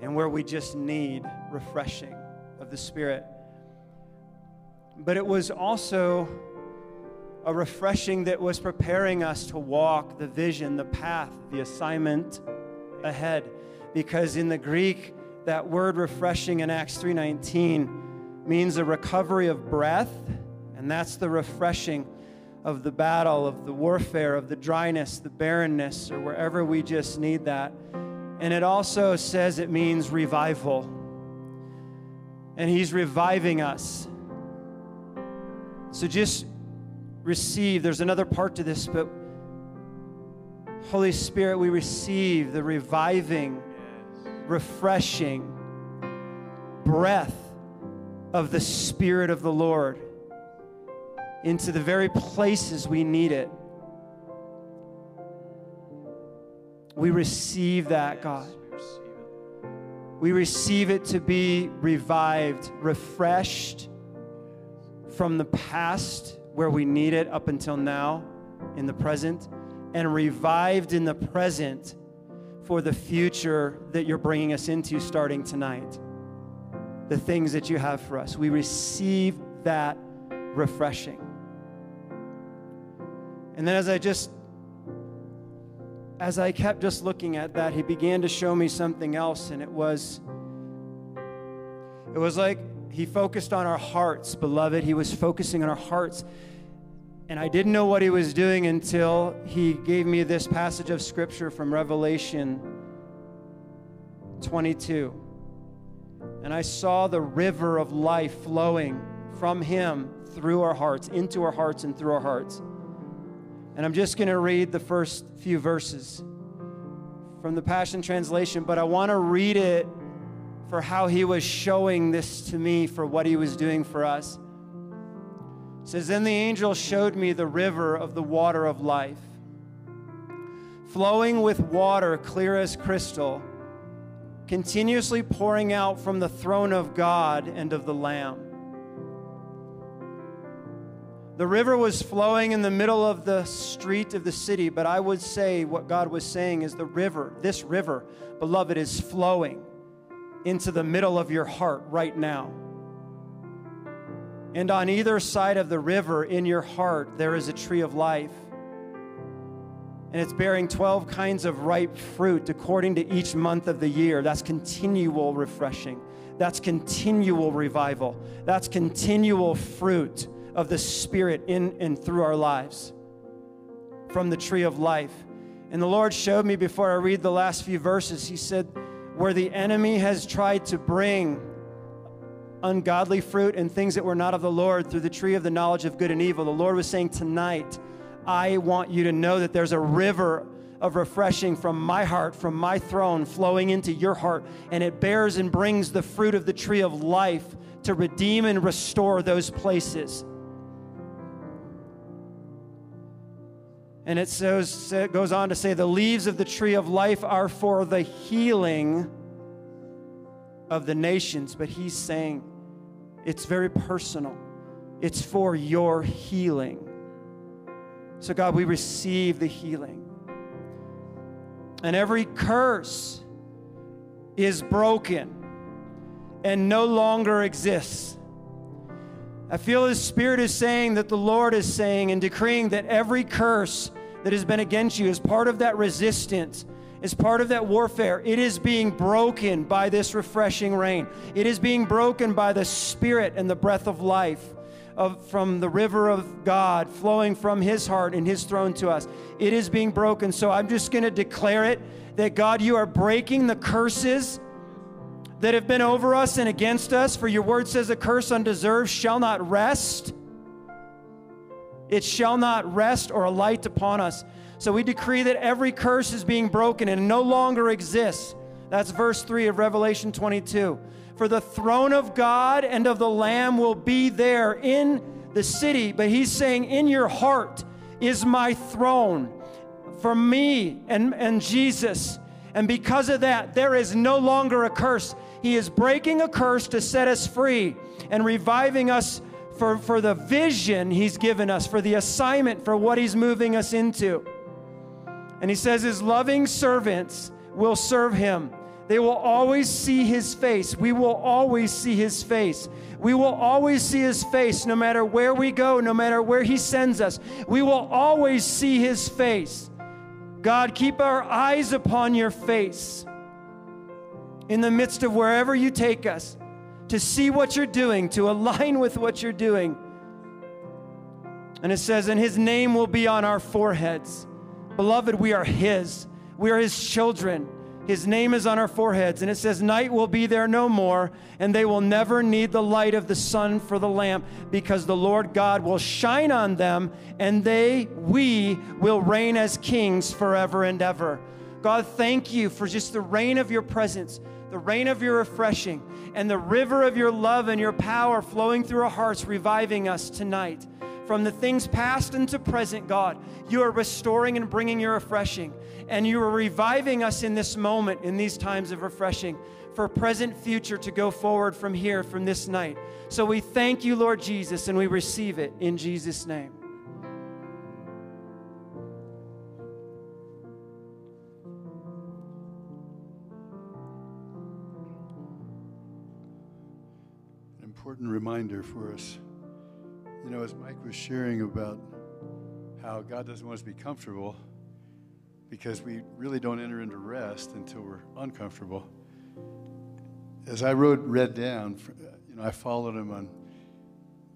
and where we just need refreshing of the Spirit. But it was also a refreshing that was preparing us to walk the vision, the path, the assignment ahead. Because in the Greek, that word refreshing in Acts 3:19 means a recovery of breath, and that's the refreshing of the battle, of the warfare, of the dryness, the barrenness, or wherever we just need that. And it also says it means revival. And He's reviving us. So just receive. There's another part to this, but Holy Spirit, we receive the reviving, refreshing breath of the Spirit of the Lord into the very places we need it. We receive that, God. We receive it to be revived, refreshed from the past where we need it up until now in the present, and revived in the present for the future that you're bringing us into starting tonight. The things that you have for us. We receive that refreshing. And then as I just as I kept just looking at that, he began to show me something else and it was it was like he focused on our hearts, beloved. He was focusing on our hearts. And I didn't know what he was doing until he gave me this passage of scripture from Revelation 22. And I saw the river of life flowing from him through our hearts, into our hearts, and through our hearts. And I'm just going to read the first few verses from the Passion Translation, but I want to read it for how he was showing this to me for what he was doing for us. It says, Then the angel showed me the river of the water of life, flowing with water clear as crystal, continuously pouring out from the throne of God and of the Lamb. The river was flowing in the middle of the street of the city, but I would say what God was saying is the river, this river, beloved, is flowing into the middle of your heart right now. And on either side of the river in your heart, there is a tree of life. And it's bearing 12 kinds of ripe fruit according to each month of the year. That's continual refreshing. That's continual revival. That's continual fruit of the Spirit in and through our lives from the tree of life. And the Lord showed me before I read the last few verses, He said, where the enemy has tried to bring ungodly fruit and things that were not of the Lord through the tree of the knowledge of good and evil. The Lord was saying, Tonight, I want you to know that there's a river of refreshing from my heart, from my throne, flowing into your heart, and it bears and brings the fruit of the tree of life to redeem and restore those places. And it, says, it goes on to say, the leaves of the tree of life are for the healing of the nations. But he's saying it's very personal, it's for your healing. So, God, we receive the healing. And every curse is broken and no longer exists. I feel His Spirit is saying that the Lord is saying and decreeing that every curse that has been against you is part of that resistance, is part of that warfare. It is being broken by this refreshing rain. It is being broken by the Spirit and the breath of life. Of, from the river of God flowing from his heart and his throne to us. It is being broken. So I'm just going to declare it that God, you are breaking the curses that have been over us and against us. For your word says, A curse undeserved shall not rest. It shall not rest or alight upon us. So we decree that every curse is being broken and no longer exists. That's verse 3 of Revelation 22. For the throne of God and of the Lamb will be there in the city. But he's saying, In your heart is my throne for me and, and Jesus. And because of that, there is no longer a curse. He is breaking a curse to set us free and reviving us for, for the vision He's given us, for the assignment, for what He's moving us into. And He says, His loving servants will serve Him. They will always see His face. We will always see His face. We will always see His face no matter where we go, no matter where He sends us. We will always see His face. God, keep our eyes upon your face in the midst of wherever you take us, to see what you're doing, to align with what you're doing. And it says, and his name will be on our foreheads. Beloved, we are his. We are his children. His name is on our foreheads. And it says, Night will be there no more, and they will never need the light of the sun for the lamp, because the Lord God will shine on them, and they, we, will reign as kings forever and ever. God, thank you for just the reign of your presence the rain of your refreshing, and the river of your love and your power flowing through our hearts, reviving us tonight. From the things past into present, God, you are restoring and bringing your refreshing. And you are reviving us in this moment, in these times of refreshing. for present future to go forward from here, from this night. So we thank you, Lord Jesus, and we receive it in Jesus' name. Important reminder for us. You know, as Mike was sharing about how God doesn't want us to be comfortable because we really don't enter into rest until we're uncomfortable. As I wrote, read down, uh, you know, I followed him on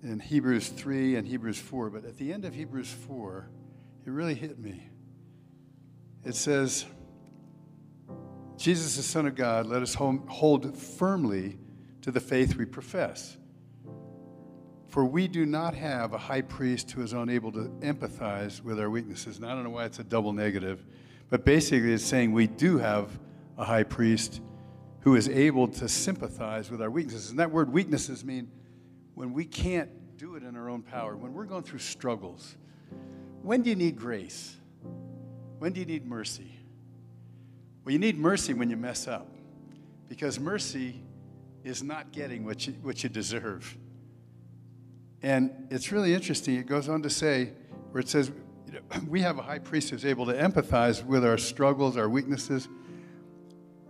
in Hebrews 3 and Hebrews 4, but at the end of Hebrews 4, it really hit me. It says, Jesus, is the Son of God, let us hold firmly to the faith we profess. For we do not have a high priest who is unable to empathize with our weaknesses. And I don't know why it's a double negative, but basically it's saying we do have a high priest who is able to sympathize with our weaknesses. And that word weaknesses mean when we can't do it in our own power, when we're going through struggles. When do you need grace? When do you need mercy? Well, you need mercy when you mess up because mercy is not getting what you, what you deserve. And it's really interesting. It goes on to say, where it says, you know, we have a high priest who's able to empathize with our struggles, our weaknesses,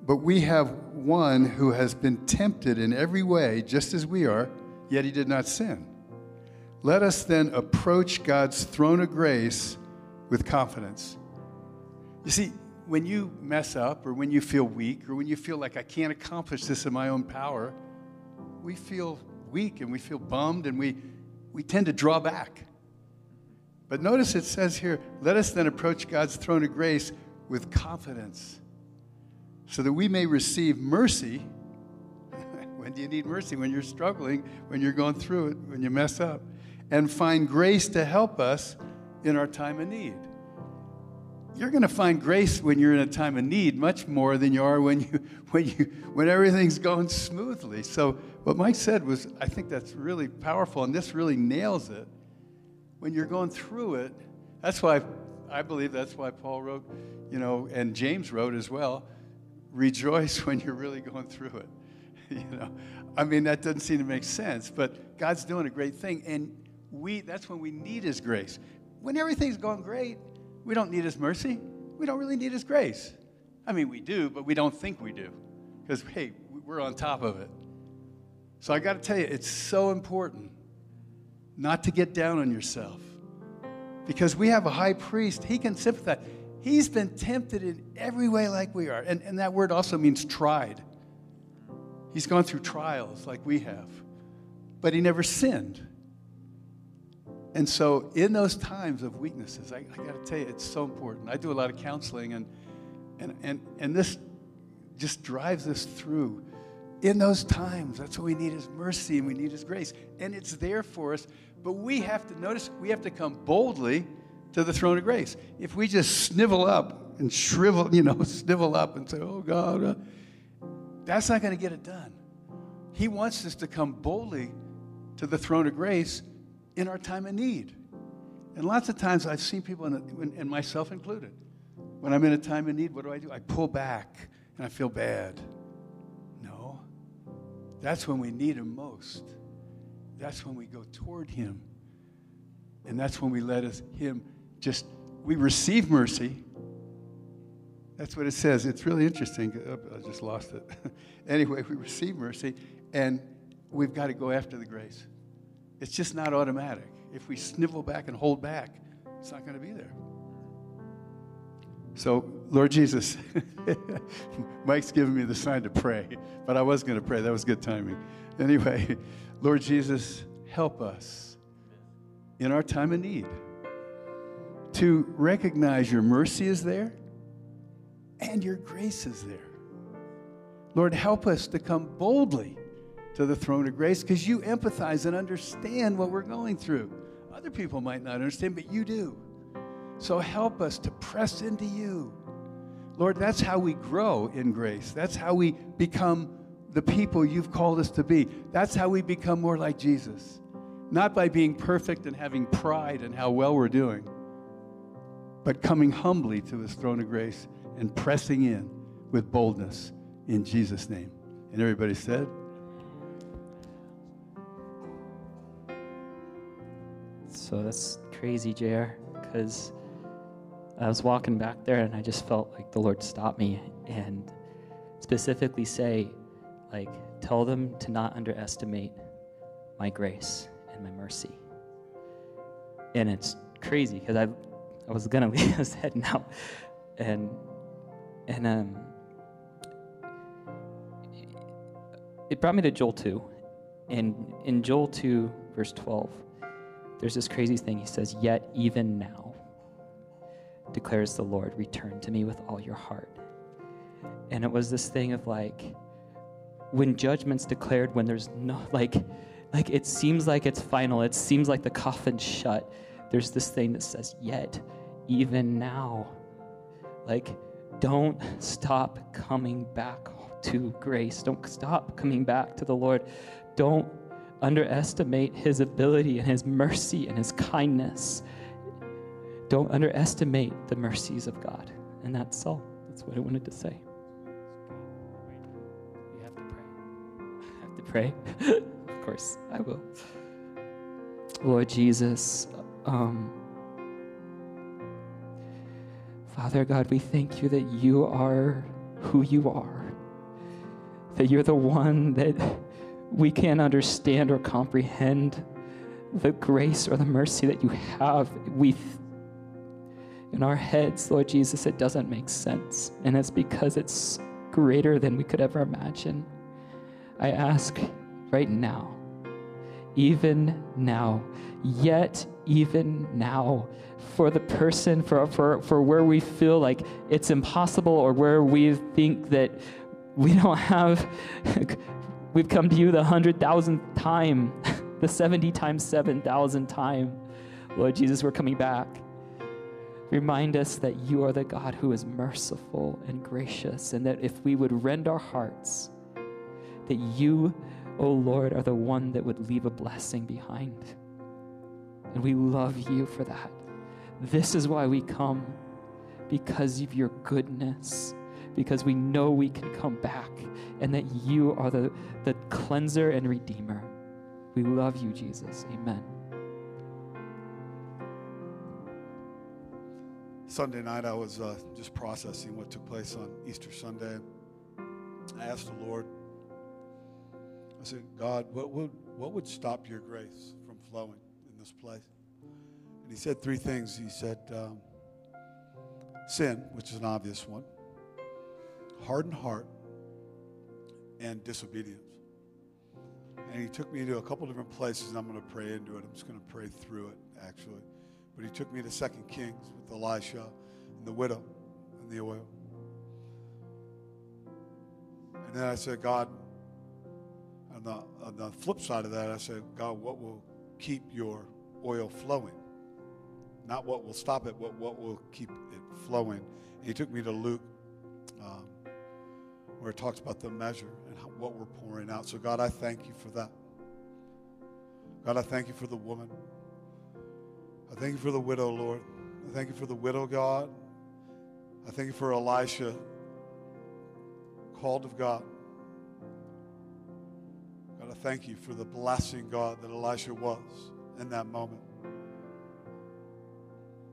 but we have one who has been tempted in every way, just as we are, yet he did not sin. Let us then approach God's throne of grace with confidence. You see, when you mess up, or when you feel weak, or when you feel like I can't accomplish this in my own power, we feel weak and we feel bummed and we, we tend to draw back. But notice it says here, let us then approach God's throne of grace with confidence so that we may receive mercy. when do you need mercy? When you're struggling, when you're going through it, when you mess up, and find grace to help us in our time of need. You're going to find grace when you're in a time of need much more than you are when you when you when everything's going smoothly. So what Mike said was I think that's really powerful and this really nails it. When you're going through it, that's why I believe that's why Paul wrote, you know, and James wrote as well rejoice when you're really going through it. you know, I mean, that doesn't seem to make sense, but God's doing a great thing. And we, that's when we need His grace. When everything's going great, we don't need His mercy. We don't really need His grace. I mean, we do, but we don't think we do because, hey, we're on top of it. So I got to tell you, it's so important not to get down on yourself because we have a high priest. He can sympathize. He's been tempted in every way like we are. And, and that word also means tried. He's gone through trials like we have, but he never sinned. And so, in those times of weaknesses, I, I got to tell you, it's so important. I do a lot of counseling, and, and, and, and this just drives us through. In those times, that's what we need is mercy and we need His grace. And it's there for us, but we have to notice, we have to come boldly to the throne of grace. If we just snivel up and shrivel, you know, snivel up and say, oh God, uh, that's not going to get it done. He wants us to come boldly to the throne of grace in our time of need. And lots of times I've seen people, and myself included, when I'm in a time of need, what do I do? I pull back and I feel bad. No, that's when we need Him most. That's when we go toward Him. And that's when we let us, Him just, we receive mercy. That's what it says. It's really interesting. Oh, I just lost it. anyway, we receive mercy, and we've got to go after the grace. It's just not automatic. If we snivel back and hold back, it's not going to be there. So, Lord Jesus, Mike's giving me the sign to pray, but I was going to pray. That was good timing. Anyway, Lord Jesus, help us in our time of need to recognize your mercy is there and your grace is there. Lord, help us to come boldly to the throne of grace because you empathize and understand what we're going through. Other people might not understand, but you do. So help us to press into you. Lord, that's how we grow in grace. That's how we become the people you've called us to be. That's how we become more like Jesus. Not by being perfect and having pride in how well we're doing, but coming humbly to his throne of grace and pressing in with boldness in Jesus' name. And everybody said, So that's crazy, JR, because I was walking back there and I just felt like the Lord stopped me and specifically say, like, tell them to not underestimate my grace and my mercy. And it's crazy because I, I was gonna leave, I was heading out, and and um, it brought me to Joel two, and in Joel two verse twelve, there's this crazy thing. He says, "Yet even now, declares the Lord, return to me with all your heart." And it was this thing of like, when judgment's declared, when there's no like like it seems like it's final it seems like the coffin's shut there's this thing that says yet even now like don't stop coming back to grace don't stop coming back to the lord don't underestimate his ability and his mercy and his kindness. Don't underestimate the mercies of god. And that's all. That's what i wanted to say. You have to pray. I have to pray? Of course I will. Lord Jesus, um, Father God, we thank you that you are who you are, that you're the one that we can't understand or comprehend the grace or the mercy that you have. We in our heads, Lord Jesus, it doesn't make sense, and it's because it's greater than we could ever imagine. I ask right now, even now, yet even now, for the person, for, for, for where we feel like it's impossible or where we think that we don't have, we've come to you the hundred thousandth time, the 70 times 7,000 time. Lord Jesus, we're coming back. Remind us that you are the God who is merciful and gracious, and that if we would rend our hearts, that you, O oh Lord, are the one that would leave a blessing behind. And we love you for that. This is why we come, because of your goodness, because we know we can come back, and that you are the, the cleanser and redeemer. We love you, Jesus. Amen. Sunday night, I was uh, just processing what took place on Easter Sunday. I asked the Lord, I said, God, what would, what would stop your grace from flowing in this place? And he said three things. He said, um, sin, which is an obvious one, hardened heart, and disobedience. And he took me to a couple different places, and I'm going to pray into it. I'm just going to pray through it, actually. But he took me to Second Kings with Elisha and the widow and the oil. And then I said, God, on the, on the flip side of that, I said, God, what will keep your oil flowing? Not what will stop it, but what will keep it flowing. And he took me to Luke, um, where it talks about the measure and how, what we're pouring out. So, God, I thank you for that. God, I thank you for the woman. I thank you for the widow, Lord. I thank you for the widow, God. I thank you for Elisha, called of God. God, I thank you for the blessing, God, that Elisha was in that moment.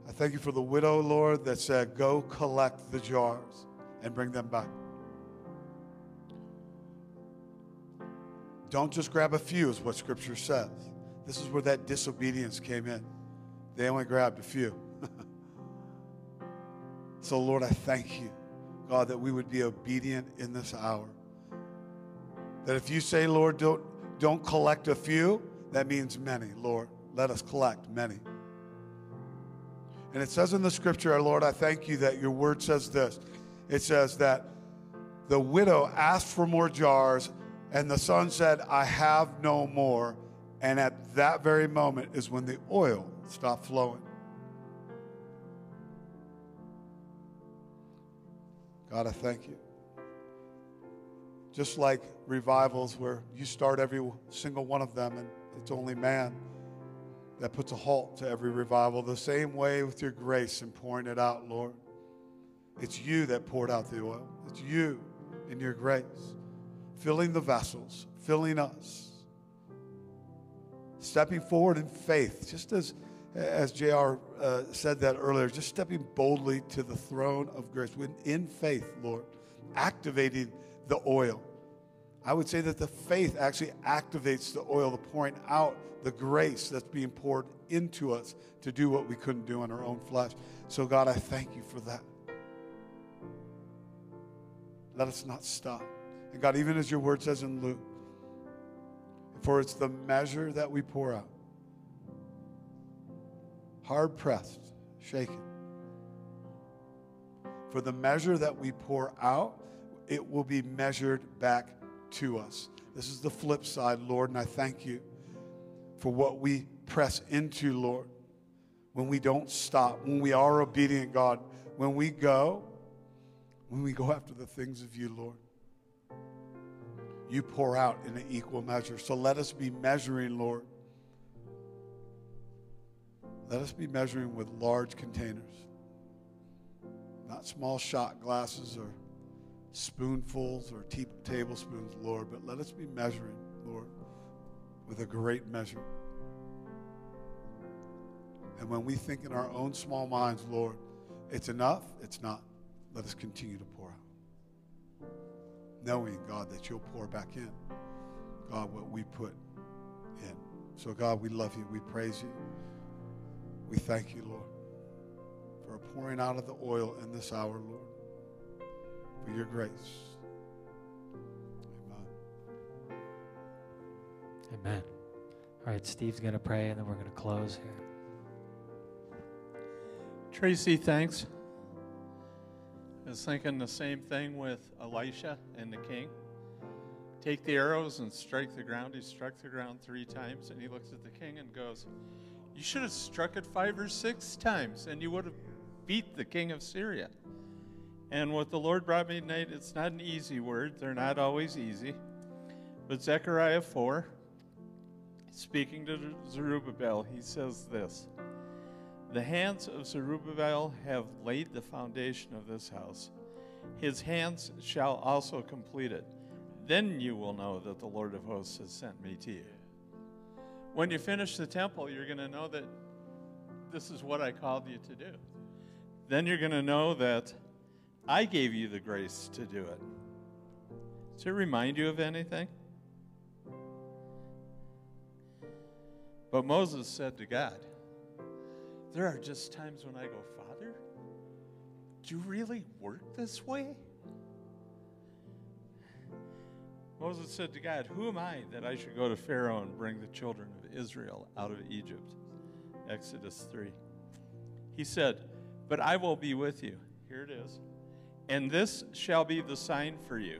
I thank you for the widow, Lord, that said, Go collect the jars and bring them back. Don't just grab a few, is what Scripture says. This is where that disobedience came in. They only grabbed a few. so, Lord, I thank you, God, that we would be obedient in this hour. That if you say, Lord, don't, don't collect a few, that means many. Lord, let us collect many. And it says in the scripture, our Lord, I thank you that your word says this. It says that the widow asked for more jars, and the son said, I have no more. And at that very moment is when the oil stopped flowing. God, I thank you. Just like revivals where you start every single one of them and it's only man that puts a halt to every revival, the same way with your grace and pouring it out, Lord. It's you that poured out the oil, it's you in your grace. Filling the vessels, filling us. Stepping forward in faith, just as, as JR uh, said that earlier, just stepping boldly to the throne of grace in faith, Lord, activating the oil. I would say that the faith actually activates the oil, the pouring out the grace that's being poured into us to do what we couldn't do in our own flesh. So, God, I thank you for that. Let us not stop. And God, even as your word says in Luke, for it's the measure that we pour out, hard pressed, shaken. For the measure that we pour out, it will be measured back to us. This is the flip side, Lord, and I thank you for what we press into, Lord, when we don't stop, when we are obedient, God, when we go, when we go after the things of you, Lord. You pour out in an equal measure. So let us be measuring, Lord. Let us be measuring with large containers, not small shot glasses or spoonfuls or te- tablespoons, Lord, but let us be measuring, Lord, with a great measure. And when we think in our own small minds, Lord, it's enough, it's not. Let us continue to. Knowing, God, that you'll pour back in, God, what we put in. So, God, we love you. We praise you. We thank you, Lord, for pouring out of the oil in this hour, Lord for your grace. Amen. Amen. All right, Steve's going to pray and then we're going to close here. Tracy, thanks. I was thinking the same thing with Elisha and the king. Take the arrows and strike the ground. He struck the ground three times, and he looks at the king and goes, You should have struck it five or six times, and you would have beat the king of Syria. And what the Lord brought me tonight, it's not an easy word. They're not always easy. But Zechariah 4, speaking to Zerubbabel, he says this The hands of Zerubbabel have laid the foundation of this house. His hands shall also complete it. Then you will know that the Lord of hosts has sent me to you. When you finish the temple, you're going to know that this is what I called you to do. Then you're going to know that I gave you the grace to do it. Does it remind you of anything? But Moses said to God, There are just times when I go, Father, do you really work this way? Moses said to God, Who am I that I should go to Pharaoh and bring the children of Israel out of Egypt? Exodus 3. He said, But I will be with you. Here it is. And this shall be the sign for you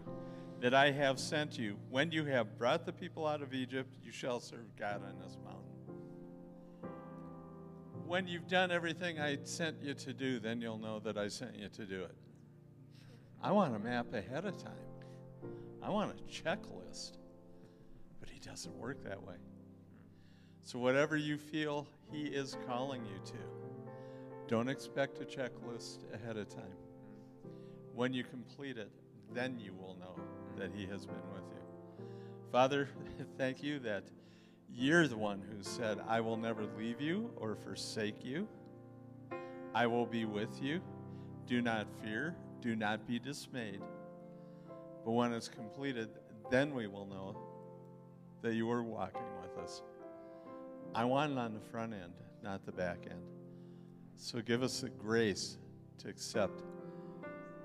that I have sent you. When you have brought the people out of Egypt, you shall serve God on this mountain. When you've done everything I sent you to do, then you'll know that I sent you to do it. I want a map ahead of time. I want a checklist. But He doesn't work that way. So, whatever you feel He is calling you to, don't expect a checklist ahead of time. When you complete it, then you will know that He has been with you. Father, thank you that you're the one who said, I will never leave you or forsake you. I will be with you. Do not fear. Do not be dismayed. But when it's completed, then we will know that you were walking with us. I want it on the front end, not the back end. So give us the grace to accept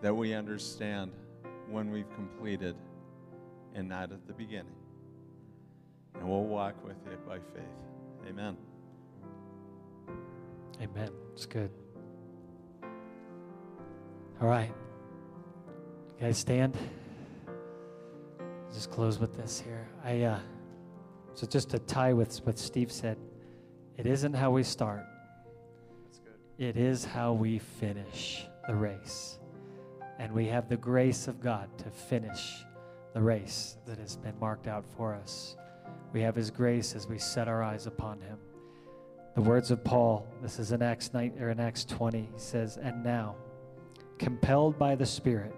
that we understand when we've completed and not at the beginning. And we'll walk with it by faith. Amen. Amen. It's good. All right. You guys stand. Just close with this here. I uh, so just to tie with what Steve said, it isn't how we start. That's good. It is how we finish the race. And we have the grace of God to finish the race that has been marked out for us. We have His grace as we set our eyes upon Him. The words of Paul, this is in Acts 9 or in Acts 20, he says, "And now, compelled by the Spirit,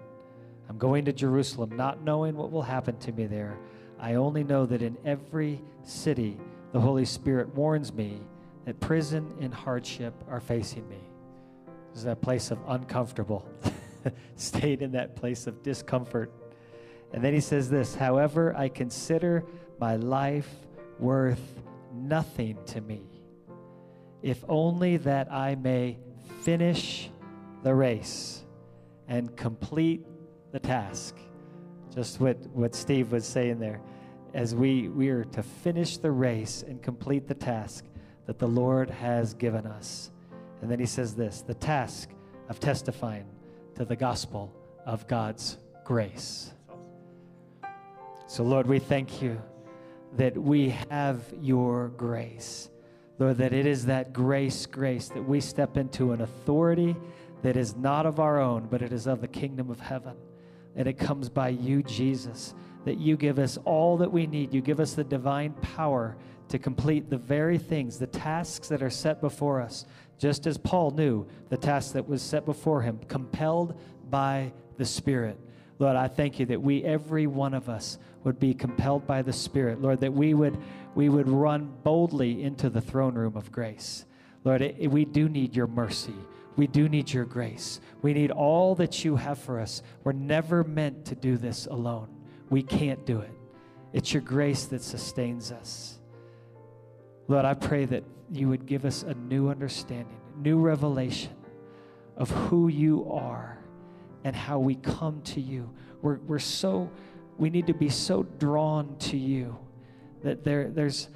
I'm going to Jerusalem, not knowing what will happen to me there. I only know that in every city, the Holy Spirit warns me that prison and hardship are facing me. This is that place of uncomfortable. Stayed in that place of discomfort. And then he says this However, I consider my life worth nothing to me, if only that I may finish the race and complete the task. Just what, what Steve was saying there. As we, we are to finish the race and complete the task that the Lord has given us. And then he says this the task of testifying to the gospel of God's grace. So, Lord, we thank you that we have your grace. Lord, that it is that grace, grace, that we step into an authority that is not of our own, but it is of the kingdom of heaven. And it comes by you, Jesus, that you give us all that we need. You give us the divine power to complete the very things, the tasks that are set before us, just as Paul knew the task that was set before him, compelled by the Spirit. Lord, I thank you that we, every one of us, would be compelled by the Spirit. Lord, that we would, we would run boldly into the throne room of grace. Lord, it, we do need your mercy. We do need your grace. We need all that you have for us. We're never meant to do this alone. We can't do it. It's your grace that sustains us. Lord, I pray that you would give us a new understanding, new revelation of who you are and how we come to you. We're, we're so, we need to be so drawn to you that there, there's,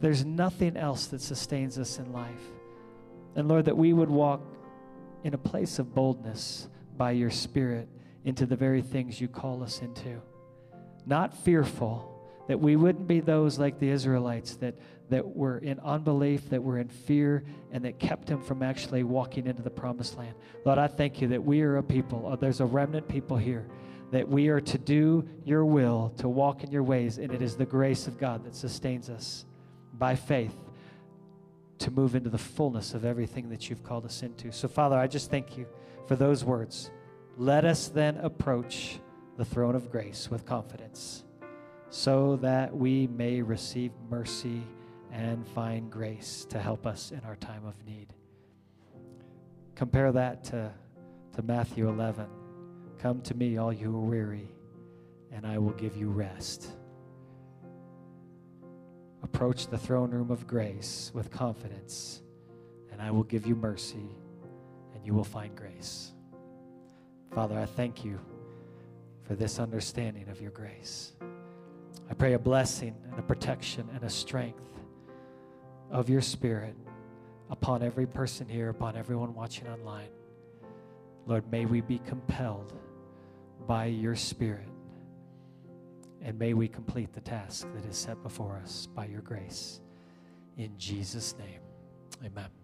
there's nothing else that sustains us in life. And Lord, that we would walk in a place of boldness by your Spirit into the very things you call us into. Not fearful, that we wouldn't be those like the Israelites that, that were in unbelief, that were in fear, and that kept him from actually walking into the promised land. Lord, I thank you that we are a people, uh, there's a remnant people here, that we are to do your will, to walk in your ways, and it is the grace of God that sustains us by faith to move into the fullness of everything that you've called us into. So, Father, I just thank you for those words. Let us then approach the throne of grace with confidence so that we may receive mercy and find grace to help us in our time of need. Compare that to, to Matthew 11. Come to me, all you who are weary, and I will give you rest. Approach the throne room of grace with confidence, and I will give you mercy, and you will find grace. Father, I thank you for this understanding of your grace. I pray a blessing and a protection and a strength of your Spirit upon every person here, upon everyone watching online. Lord, may we be compelled by your Spirit, and may we complete the task that is set before us by your grace. In Jesus' name, amen.